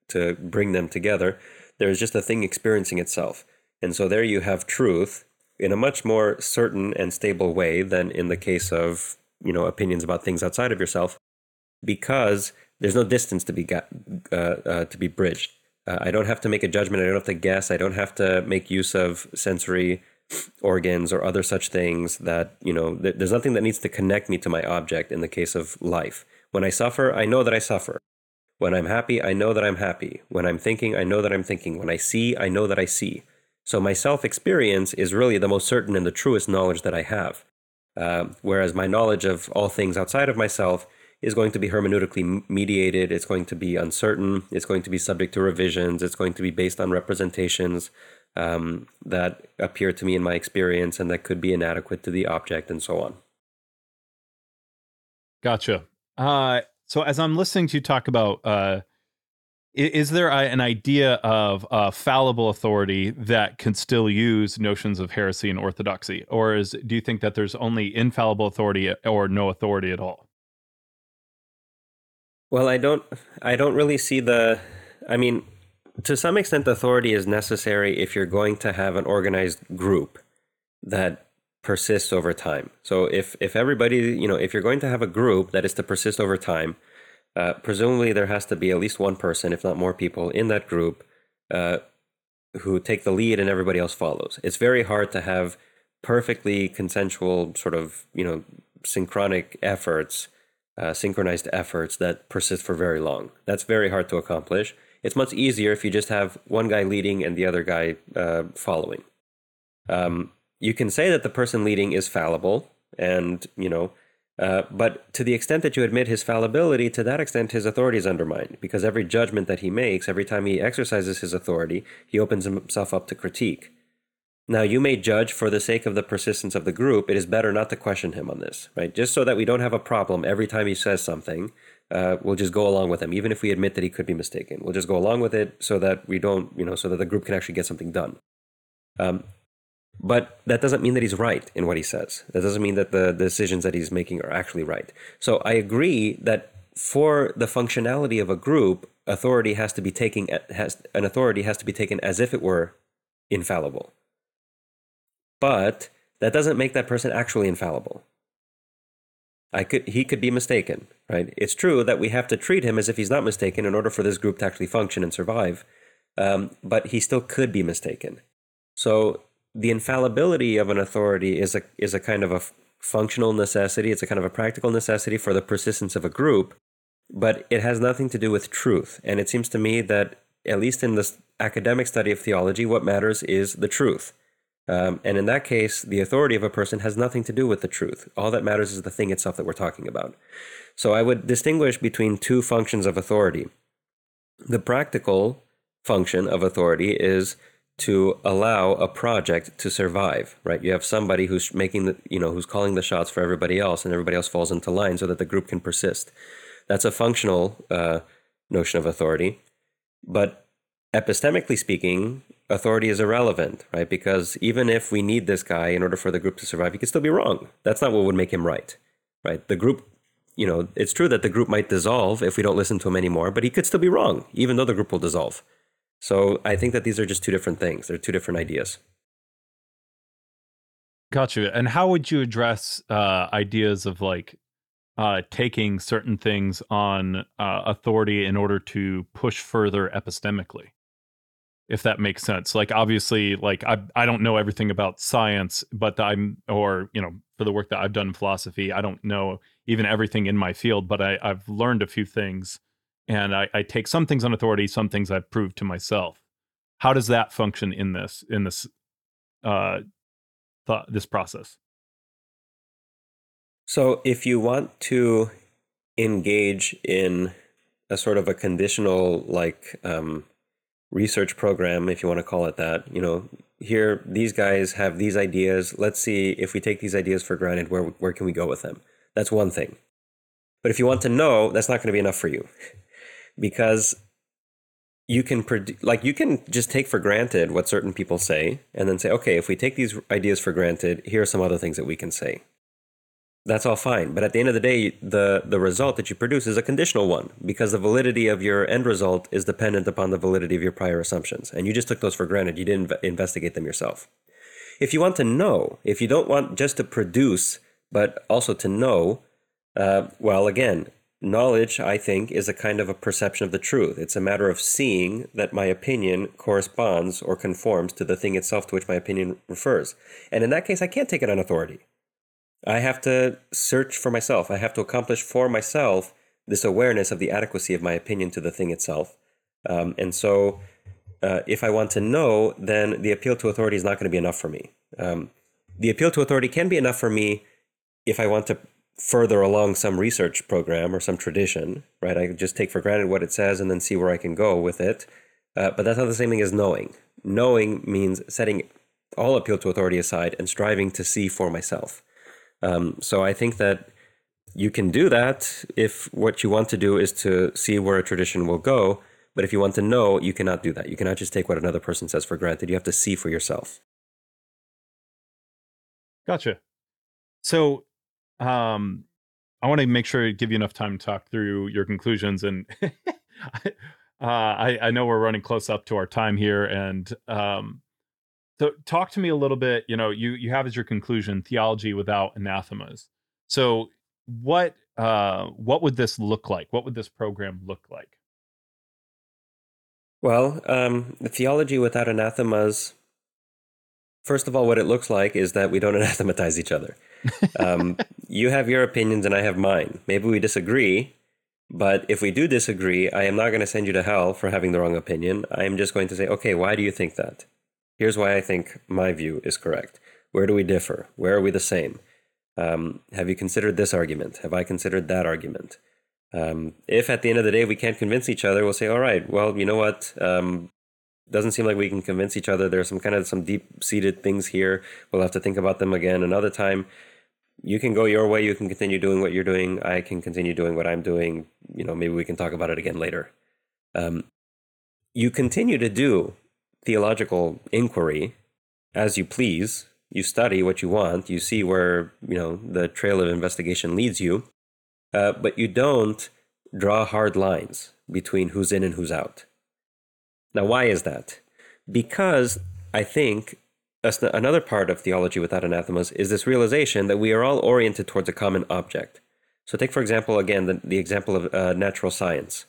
to bring them together. There is just a thing experiencing itself. And so there you have truth in a much more certain and stable way than in the case of, you know, opinions about things outside of yourself because there's no distance to be got, uh, uh, to be bridged. Uh, I don't have to make a judgment. I don't have to guess. I don't have to make use of sensory organs or other such things that, you know, th- there's nothing that needs to connect me to my object in the case of life. When I suffer, I know that I suffer. When I'm happy, I know that I'm happy. When I'm thinking, I know that I'm thinking. When I see, I know that I see. So my self experience is really the most certain and the truest knowledge that I have. Uh, whereas my knowledge of all things outside of myself is going to be hermeneutically mediated. It's going to be uncertain. It's going to be subject to revisions. It's going to be based on representations um, that appear to me in my experience and that could be inadequate to the object and so on. Gotcha. Uh, so as I'm listening to you talk about, uh, is there a, an idea of fallible authority that can still use notions of heresy and orthodoxy, or is do you think that there's only infallible authority or no authority at all? Well, I don't I don't really see the I mean, to some extent authority is necessary if you're going to have an organized group that persists over time. So if if everybody, you know, if you're going to have a group that is to persist over time, uh, presumably there has to be at least one person, if not more people, in that group uh, who take the lead and everybody else follows. It's very hard to have perfectly consensual, sort of, you know, synchronic efforts uh, synchronized efforts that persist for very long. That's very hard to accomplish. It's much easier if you just have one guy leading and the other guy uh, following. Um, you can say that the person leading is fallible, and you know, uh, but to the extent that you admit his fallibility, to that extent his authority is undermined because every judgment that he makes, every time he exercises his authority, he opens himself up to critique. Now, you may judge for the sake of the persistence of the group, it is better not to question him on this, right? Just so that we don't have a problem every time he says something, uh, we'll just go along with him, even if we admit that he could be mistaken. We'll just go along with it so that we don't, you know, so that the group can actually get something done. Um, but that doesn't mean that he's right in what he says. That doesn't mean that the decisions that he's making are actually right. So I agree that for the functionality of a group, authority has to be taken has an authority has to be taken as if it were infallible but that doesn't make that person actually infallible. I could he could be mistaken, right? It's true that we have to treat him as if he's not mistaken in order for this group to actually function and survive, um, but he still could be mistaken. So the infallibility of an authority is a is a kind of a functional necessity. It's a kind of a practical necessity for the persistence of a group, but it has nothing to do with truth. And it seems to me that at least in this academic study of theology, what matters is the truth. Um, and in that case, the authority of a person has nothing to do with the truth. All that matters is the thing itself that we're talking about. So I would distinguish between two functions of authority. The practical function of authority is to allow a project to survive, right? You have somebody who's making the, you know, who's calling the shots for everybody else, and everybody else falls into line so that the group can persist. That's a functional uh, notion of authority. But epistemically speaking, authority is irrelevant, right? Because even if we need this guy in order for the group to survive, he could still be wrong. That's not what would make him right, right? The group, you know, it's true that the group might dissolve if we don't listen to him anymore, but he could still be wrong, even though the group will dissolve. So I think that these are just two different things. They're two different ideas. Gotcha. And how would you address uh, ideas of like uh, taking certain things on uh, authority in order to push further epistemically? If that makes sense. Like obviously, like I I don't know everything about science, but I'm or you know for the work that I've done in philosophy, I don't know even everything in my field, but I, I've learned a few things, and I, I take some things on authority, some things I've proved to myself. How does that function in this in this uh th- this process? So if you want to engage in a sort of a conditional like um, research program, if you want to call it that. You know, here these guys have these ideas. Let's see if we take these ideas for granted, where where can we go with them? That's one thing. But if you want to know, that's not going to be enough for you, because you can like you can just take for granted what certain people say, and then say, okay, if we take these ideas for granted, here are some other things that we can say that's all fine. But at the end of the day, the, the result that you produce is a conditional one because the validity of your end result is dependent upon the validity of your prior assumptions. And you just took those for granted. You didn't investigate them yourself. If you want to know, if you don't want just to produce, but also to know, uh, well, again, knowledge, I think, is a kind of a perception of the truth. It's a matter of seeing that my opinion corresponds or conforms to the thing itself to which my opinion refers. And in that case, I can't take it on authority. I have to search for myself. I have to accomplish for myself this awareness of the adequacy of my opinion to the thing itself. Um, and so, uh, if I want to know, then the appeal to authority is not going to be enough for me. Um, the appeal to authority can be enough for me if I want to further along some research program or some tradition, right? I just take for granted what it says and then see where I can go with it. Uh, but that's not the same thing as knowing. Knowing means setting all appeal to authority aside and striving to see for myself. Um, so I think that you can do that if what you want to do is to see where a tradition will go. But if you want to know, you cannot do that. You cannot just take what another person says for granted. You have to see for yourself. Gotcha. So, um, I want to make sure to give you enough time to talk through your conclusions. And uh, I, I know we're running close up to our time here, and um, so talk to me a little bit, you know, you you have as your conclusion theology without anathemas. So what uh what would this look like? What would this program look like? Well, um, the theology without anathemas. First of all, what it looks like is that we don't anathematize each other. Um, you have your opinions and I have mine. Maybe we disagree, but if we do disagree, I am not going to send you to hell for having the wrong opinion. I am just going to say, okay, why do you think that? Here's why I think my view is correct. Where do we differ? Where are we the same? Um, have you considered this argument? Have I considered that argument? Um, if at the end of the day we can't convince each other, we'll say, all right, well, you know what? Um, doesn't seem like we can convince each other. There's some kind of some deep seated things here. We'll have to think about them again another time. You can go your way. You can continue doing what you're doing. I can continue doing what I'm doing. You know, maybe we can talk about it again later. Um, you continue to do theological inquiry as you please. You study what you want. You see where you know the trail of investigation leads you, uh, but you don't draw hard lines between who's in and who's out. Now, why is that? Because I think another part of theology without anathemas is this realization that we are all oriented towards a common object. So, take for example again the, the example of uh, natural science.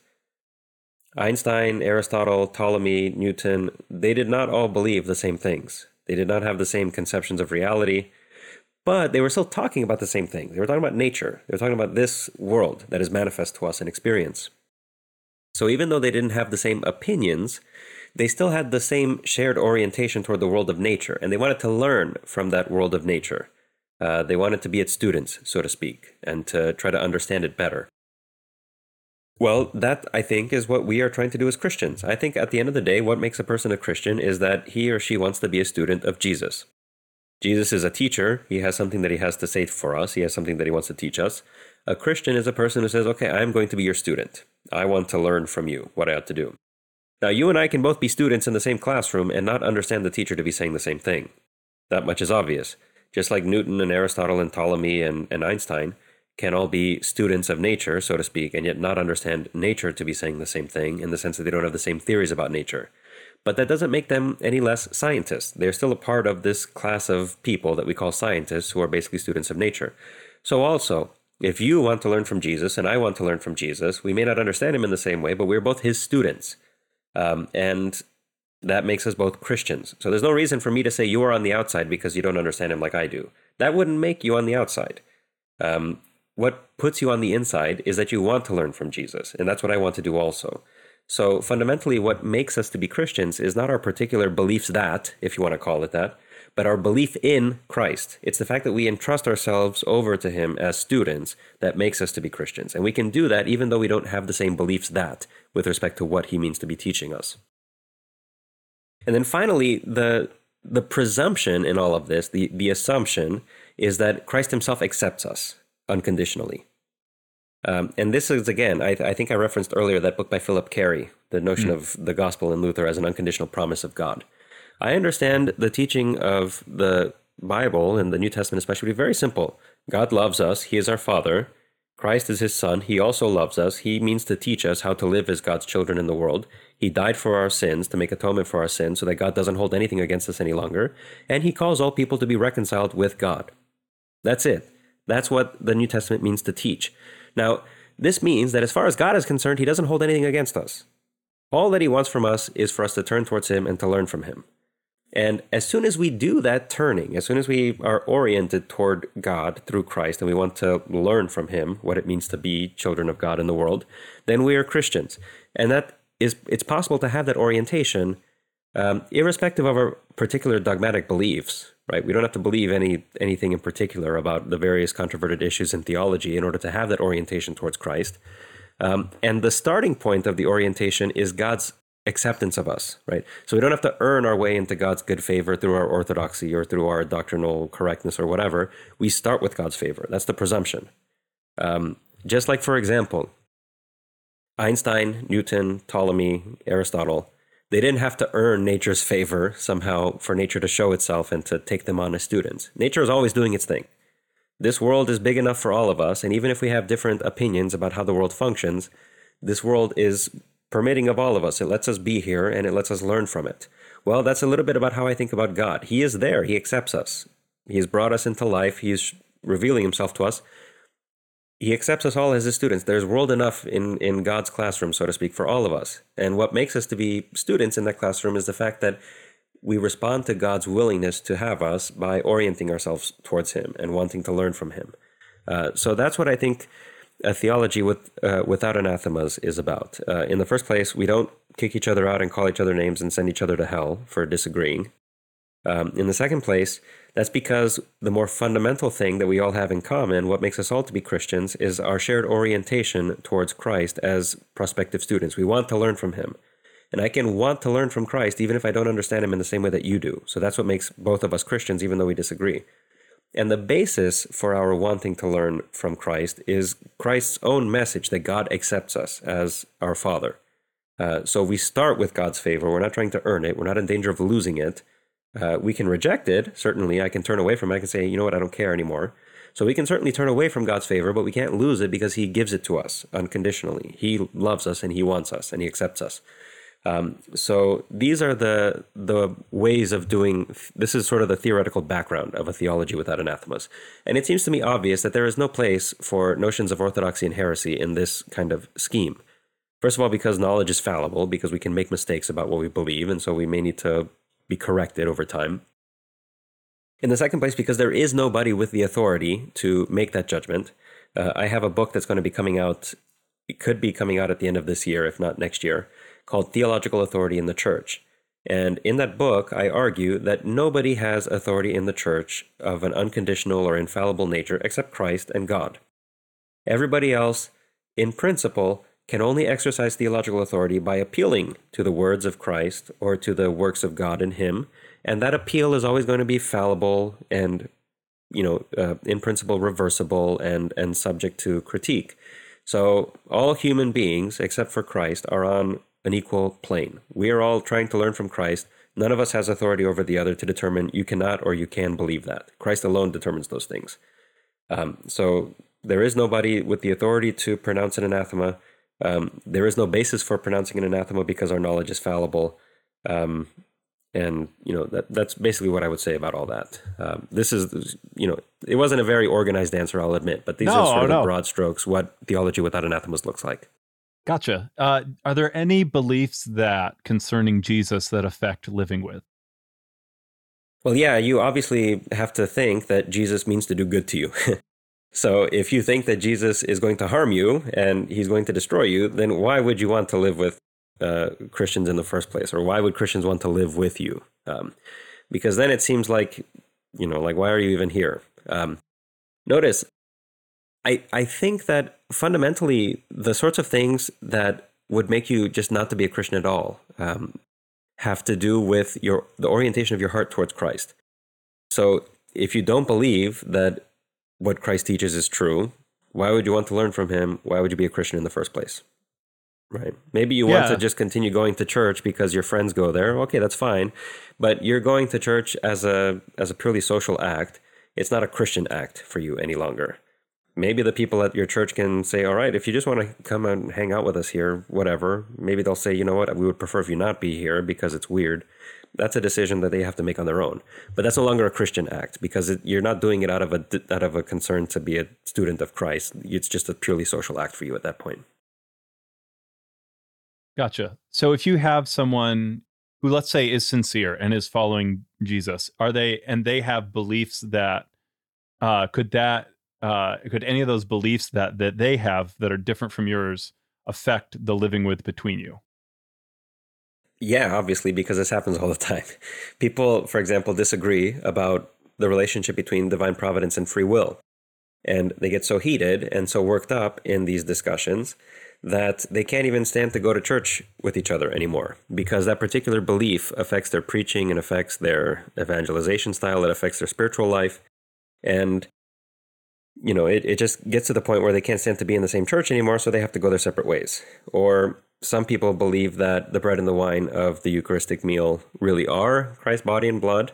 Einstein, Aristotle, Ptolemy, Newton, they did not all believe the same things. They did not have the same conceptions of reality, but they were still talking about the same thing. They were talking about nature. They were talking about this world that is manifest to us in experience. So even though they didn't have the same opinions, they still had the same shared orientation toward the world of nature, and they wanted to learn from that world of nature. Uh, they wanted to be its students, so to speak, and to try to understand it better. Well, that I think is what we are trying to do as Christians. I think at the end of the day, what makes a person a Christian is that he or she wants to be a student of Jesus. Jesus is a teacher. He has something that he has to say for us, he has something that he wants to teach us. A Christian is a person who says, Okay, I'm going to be your student. I want to learn from you what I ought to do. Now, you and I can both be students in the same classroom and not understand the teacher to be saying the same thing. That much is obvious. Just like Newton and Aristotle and Ptolemy and, and Einstein can all be students of nature, so to speak, and yet not understand nature to be saying the same thing in the sense that they don't have the same theories about nature. But that doesn't make them any less scientists. They're still a part of this class of people that we call scientists who are basically students of nature. So, also, if you want to learn from Jesus and I want to learn from Jesus, we may not understand him in the same way, but we're both his students. Um, and that makes us both Christians. So there's no reason for me to say you are on the outside because you don't understand him like I do. That wouldn't make you on the outside. Um, what puts you on the inside is that you want to learn from Jesus. And that's what I want to do also. So fundamentally, what makes us to be Christians is not our particular beliefs that, if you want to call it that, but our belief in Christ. It's the fact that we entrust ourselves over to Him as students that makes us to be Christians. And we can do that even though we don't have the same beliefs that with respect to what He means to be teaching us. And then finally, the the presumption in all of this, the, the assumption, is that Christ himself accepts us unconditionally. Um, and this is, again, I, I, think I referenced earlier that book by Phillip Cary, the notion mm. of the gospel in Luther as an unconditional promise of God. I understand the teaching of the Bible and the New Testament, especially, very simple. God loves us, He is our Father. Christ is his son. He also loves us. He means to teach us how to live as God's children in the world. He died for our sins to make atonement for our sins so that God doesn't hold anything against us any longer. And he calls all people to be reconciled with God. That's it. That's what the New Testament means to teach. Now, this means that as far as God is concerned, he doesn't hold anything against us. All that he wants from us is for us to turn towards him and to learn from him. And as soon as we do that turning, as soon as we are oriented toward God through Christ and we want to learn from Him what it means to be children of God in the world, then we are Christians. And that is, it's possible to have that orientation um, irrespective of our particular dogmatic beliefs, right? We don't have to believe any anything in particular about the various controverted issues in theology in order to have that orientation towards Christ. Um, and the starting point of the orientation is God's acceptance of us, right? So we don't have to earn our way into God's good favor through our orthodoxy or through our doctrinal correctness or whatever. We start with God's favor. That's the presumption. Um, just like, for example, Einstein, Newton, Ptolemy, Aristotle, they didn't have to earn nature's favor somehow for nature to show itself and to take them on as students. Nature is always doing its thing. This world is big enough for all of us, and even if we have different opinions about how the world functions, this world is permitting of all of us. It lets us be here and it lets us learn from it. Well, that's a little bit about how I think about God. He is there, He accepts us. He has brought us into life, He is revealing Himself to us. He accepts us all as His students. There's world enough in, in God's classroom, so to speak, for all of us. And what makes us to be students in that classroom is the fact that we respond to God's willingness to have us by orienting ourselves towards Him and wanting to learn from Him. Uh, so that's what I think a theology with uh, without anathemas is about. Uh, in the first place, we don't kick each other out and call each other names and send each other to hell for disagreeing. Um, in the second place, that's because the more fundamental thing that we all have in common, what makes us all to be Christians, is our shared orientation towards Christ as prospective students. We want to learn from Him. And I can want to learn from Christ even if I don't understand Him in the same way that you do. So that's what makes both of us Christians, even though we disagree. And the basis for our wanting to learn from Christ is Christ's own message that God accepts us as our Father. Uh, so we start with God's favor. We're not trying to earn it. We're not in danger of losing it. Uh, we can reject it. Certainly, I can turn away from it. I can say, you know what, I don't care anymore. So we can certainly turn away from God's favor, but we can't lose it because He gives it to us unconditionally. He loves us and He wants us and He accepts us. Um, so these are the the ways of doing. This is sort of the theoretical background of a theology without anathemas, and it seems to me obvious that there is no place for notions of orthodoxy and heresy in this kind of scheme. First of all, because knowledge is fallible, because we can make mistakes about what we believe, and so we may need to be corrected over time. In the second place, because there is nobody with the authority to make that judgment. Uh, I have a book that's going to be coming out. It could be coming out at the end of this year, if not next year, called Theological Authority in the Church. And in that book, I argue that nobody has authority in the church of an unconditional or infallible nature except Christ and God. Everybody else, in principle, can only exercise theological authority by appealing to the words of Christ or to the works of God in Him. And that appeal is always going to be fallible and, you know, uh, in principle reversible and, and subject to critique. So all human beings, except for Christ, are on an equal plane. We are all trying to learn from Christ. None of us has authority over the other to determine you cannot or you can believe that. Christ alone determines those things. Um, so there is nobody with the authority to pronounce an anathema. Um, there is no basis for pronouncing an anathema because our knowledge is fallible. Um, and you know that that's basically what I would say about all that. Um, this is you know it wasn't a very organized answer, I'll admit, but these no, are sort of no. broad strokes what theology without anathemas looks like. Gotcha. Uh, are there any beliefs that concerning Jesus that affect living with? Well, yeah, you obviously have to think that Jesus means to do good to you. so if you think that Jesus is going to harm you and he's going to destroy you, then why would you want to live with uh, Christians in the first place, or why would Christians want to live with you? Um, because then it seems like, you know, like why are you even here? Um, notice, I I think that fundamentally the sorts of things that would make you just not to be a Christian at all um, have to do with your the orientation of your heart towards Christ. So if you don't believe that what Christ teaches is true, why would you want to learn from him? Why would you be a Christian in the first place? Right. Maybe you yeah. want to just continue going to church because your friends go there. Okay, that's fine. But you're going to church as a as a purely social act. It's not a Christian act for you any longer. Maybe the people at your church can say, "All right, if you just want to come and hang out with us here, whatever." Maybe they'll say, "You know what? We would prefer if you not be here because it's weird." That's a decision that they have to make on their own. But that's no longer a Christian act because it, you're not doing it out of a out of a concern to be a student of Christ. It's just a purely social act for you at that point. Gotcha. So if you have someone who, let's say, is sincere and is following Jesus, are they, and they have beliefs that, uh, could that, uh, could any of those beliefs that that they have that are different from yours affect the living with between you? Yeah, obviously, because this happens all the time. People, for example, disagree about the relationship between divine providence and free will. And they get so heated and so worked up in these discussions that they can't even stand to go to church with each other anymore because that particular belief affects their preaching and affects their evangelization style, it affects their spiritual life. And, you know, it, it just gets to the point where they can't stand to be in the same church anymore, so they have to go their separate ways. Or some people believe that the bread and the wine of the Eucharistic meal really are Christ's body and blood.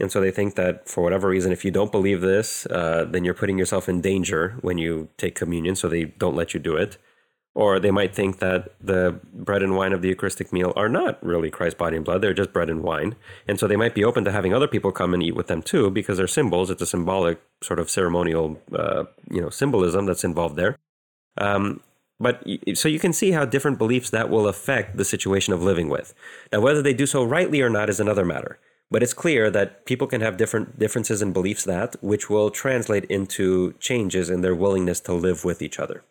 And so they think that for whatever reason, if you don't believe this, uh, then you're putting yourself in danger when you take communion, so they don't let you do it. Or they might think that the bread and wine of the Eucharistic meal are not really Christ's body and blood, they're just bread and wine. And so they might be open to having other people come and eat with them too, because they're symbols. It's a symbolic sort of ceremonial, uh, you know, symbolism that's involved there. Um, but so you can see how different beliefs that will affect the situation of living with. Now, whether they do so rightly or not is another matter. But it's clear that people can have different differences in beliefs that, which will translate into changes in their willingness to live with each other.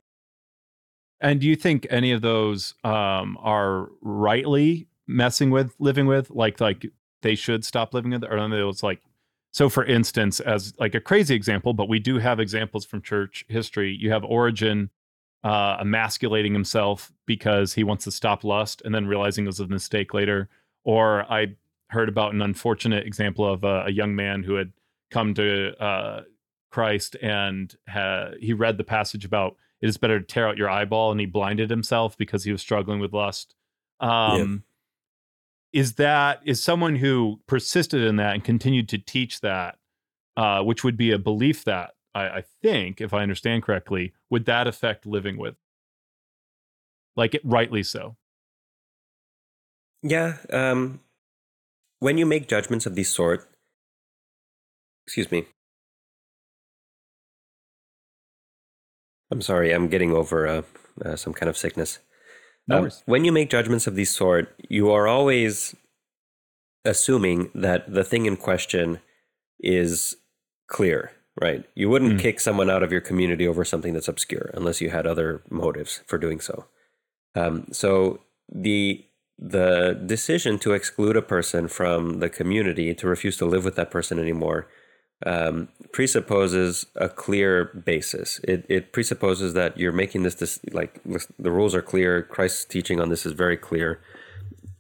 And do you think any of those um, are rightly messing with living with, like like they should stop living with, or it's like so? For instance, as like a crazy example, but we do have examples from church history. You have Origen uh, emasculating himself because he wants to stop lust, and then realizing it was a mistake later. Or I heard about an unfortunate example of a, a young man who had come to uh, Christ and ha- he read the passage about it is better to tear out your eyeball and he blinded himself because he was struggling with lust um, yeah. is that is someone who persisted in that and continued to teach that uh, which would be a belief that I, I, think if i understand correctly would that affect living with like it rightly so. Yeah um, when you make judgments of this sort excuse me. I'm sorry, I'm getting over uh, uh, some kind of sickness. No um, when you make judgments of this sort, you are always assuming that the thing in question is clear, right? You wouldn't mm. kick someone out of your community over something that's obscure unless you had other motives for doing so. Um, so the the decision to exclude a person from the community, to refuse to live with that person anymore, um, presupposes a clear basis. It, it presupposes that you're making this, this like the rules are clear. Christ's teaching on this is very clear.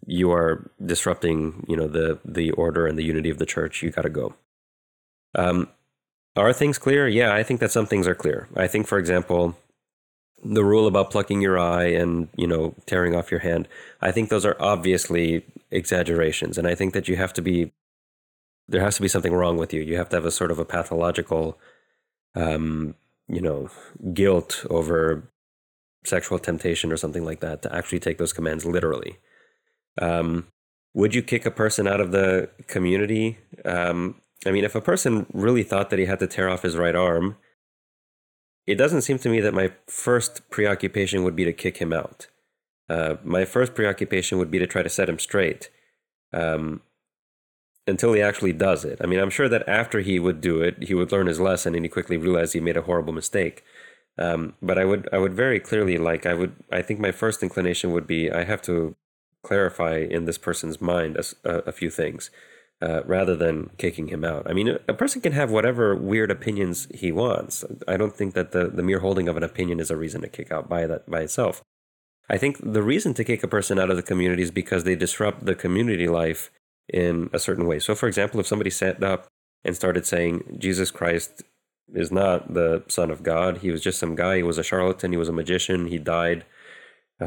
You are disrupting, you know, the the order and the unity of the church. You got to go. Um, are things clear? Yeah, I think that some things are clear. I think, for example, the rule about plucking your eye and you know tearing off your hand i think those are obviously exaggerations and i think that you have to be there has to be something wrong with you you have to have a sort of a pathological um, you know guilt over sexual temptation or something like that to actually take those commands literally um, would you kick a person out of the community um, i mean if a person really thought that he had to tear off his right arm it doesn't seem to me that my first preoccupation would be to kick him out. Uh, my first preoccupation would be to try to set him straight um, until he actually does it. I mean, I'm sure that after he would do it, he would learn his lesson and he quickly realized he made a horrible mistake. Um, but I would, I would very clearly like, I would, I think my first inclination would be, I have to clarify in this person's mind a, a few things uh, rather than kicking him out. I mean, a person can have whatever weird opinions he wants. I don't think that the, the mere holding of an opinion is a reason to kick out by that by itself. I think the reason to kick a person out of the community is because they disrupt the community life in a certain way. So, for example, if somebody sat up and started saying Jesus Christ is not the Son of God, he was just some guy, he was a charlatan, he was a magician, he died,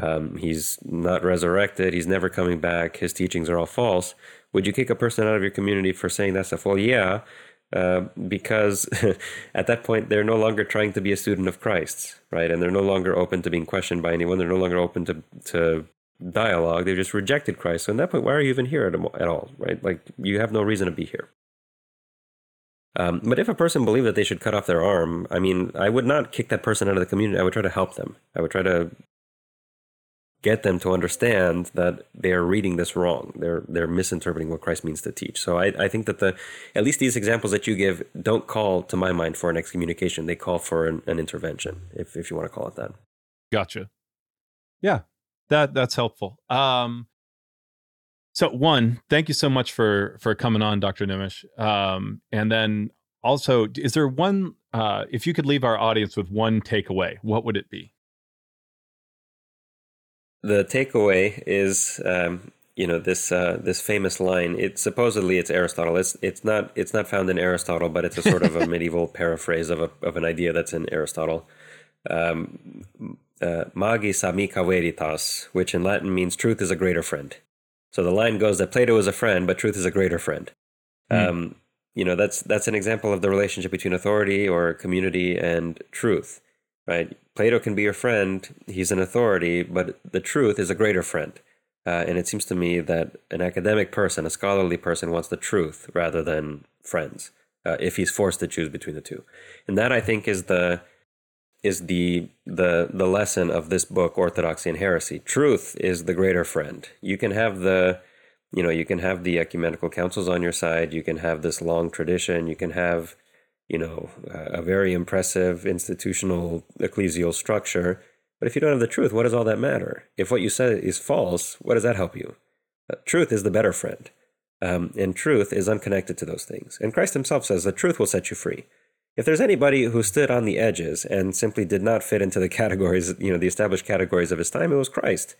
um, he's not resurrected, he's never coming back, his teachings are all false would you kick a person out of your community for saying that stuff? Well, yeah, uh, because at that point they're no longer trying to be a student of Christ, right? And they're no longer open to being questioned by anyone. They're no longer open to to dialogue. They've just rejected Christ. So at that point, why are you even here at, at all, right? Like you have no reason to be here. Um, but if a person believed that they should cut off their arm, I mean, I would not kick that person out of the community. I would try to help them. I would try to get them to understand that they are reading this wrong. They're they're misinterpreting what Christ means to teach. So I, I think that the at least these examples that you give don't call to my mind for an excommunication. They call for an, an intervention, if if you want to call it that. Gotcha. Yeah, that that's helpful. Um, so one, thank you so much for for coming on, Dr. Nemes. Um, and then also, is there one? Uh, if you could leave our audience with one takeaway, what would it be? The takeaway is um, you know this uh, this famous line. It supposedly it's Aristotle. It's it's not it's not found in Aristotle, but it's a sort of a medieval paraphrase of a of an idea that's in Aristotle. Um, uh, magis amica veritas, which in Latin means truth is a greater friend. So the line goes that Plato is a friend, but truth is a greater friend. Mm. Um, you know that's that's an example of the relationship between authority or community and truth right? Plato can be your friend, he's an authority, but the truth is a greater friend. Uh, and it seems to me that an academic person, a scholarly person, wants the truth rather than friends, uh, if he's forced to choose between the two. And that I think is the is the the the lesson of this book, Orthodoxy and Heresy. Truth is the greater friend. You can have the you know you can have the ecumenical councils on your side. You can have this long tradition. You can have you know, a very impressive institutional ecclesial structure. But if you don't have the truth, what does all that matter? If what you say is false, what does that help you? Uh, truth is the better friend. Um, and truth is unconnected to those things. And Christ himself says the truth will set you free. If there's anybody who stood on the edges and simply did not fit into the categories, you know, the established categories of his time, it was Christ.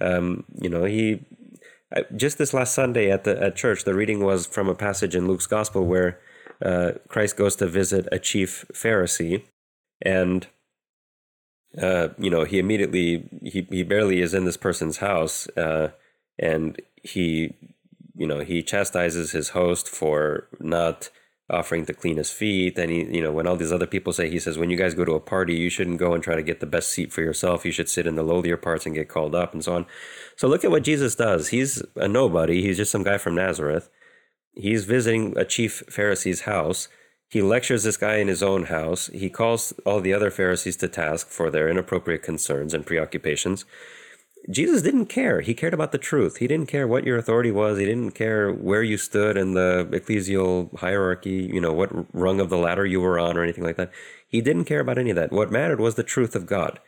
Um, you know, he just this last Sunday at the at church, the reading was from a passage in Luke's gospel where uh, Christ goes to visit a chief Pharisee, and uh, you know he immediately he he barely is in this person's house, uh, and he you know he chastises his host for not offering to clean his feet. And he you know when all these other people say he says when you guys go to a party you shouldn't go and try to get the best seat for yourself. You should sit in the lowlier parts and get called up and so on. So look at what jesus does. He's a nobody. He's just some guy from nazareth he's visiting a chief Pharisee's house. He lectures this guy in his own house. He calls all the other Pharisees to task for their inappropriate concerns and preoccupations. Jesus didn't care. He cared about the truth. He didn't care what your authority was. He didn't care where you stood in the ecclesial hierarchy, you know, what rung of the ladder you were on or anything like that. He didn't care about any of that. What mattered was the truth of God.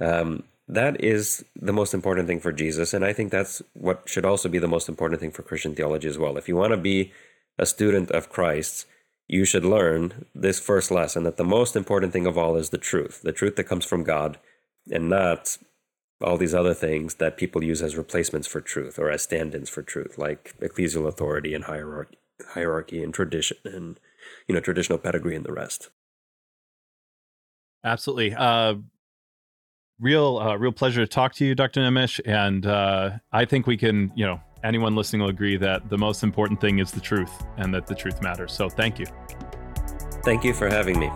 Um, that is the most important thing for Jesus. And I think that's what should also be the most important thing for Christian theology as well. If you want to be a student of Christ, you should learn this first lesson that the most important thing of all is the truth, the truth that comes from God, and not all these other things that people use as replacements for truth or as stand ins for truth, like ecclesial authority and hierarchy, hierarchy and tradition and you know traditional pedigree and the rest. Absolutely. Uh, real, uh, real pleasure to talk to you, Dr. Nemes. And uh, I think we can, you know, anyone listening will agree that the most important thing is the truth and that the truth matters. So thank you. Thank you for having me.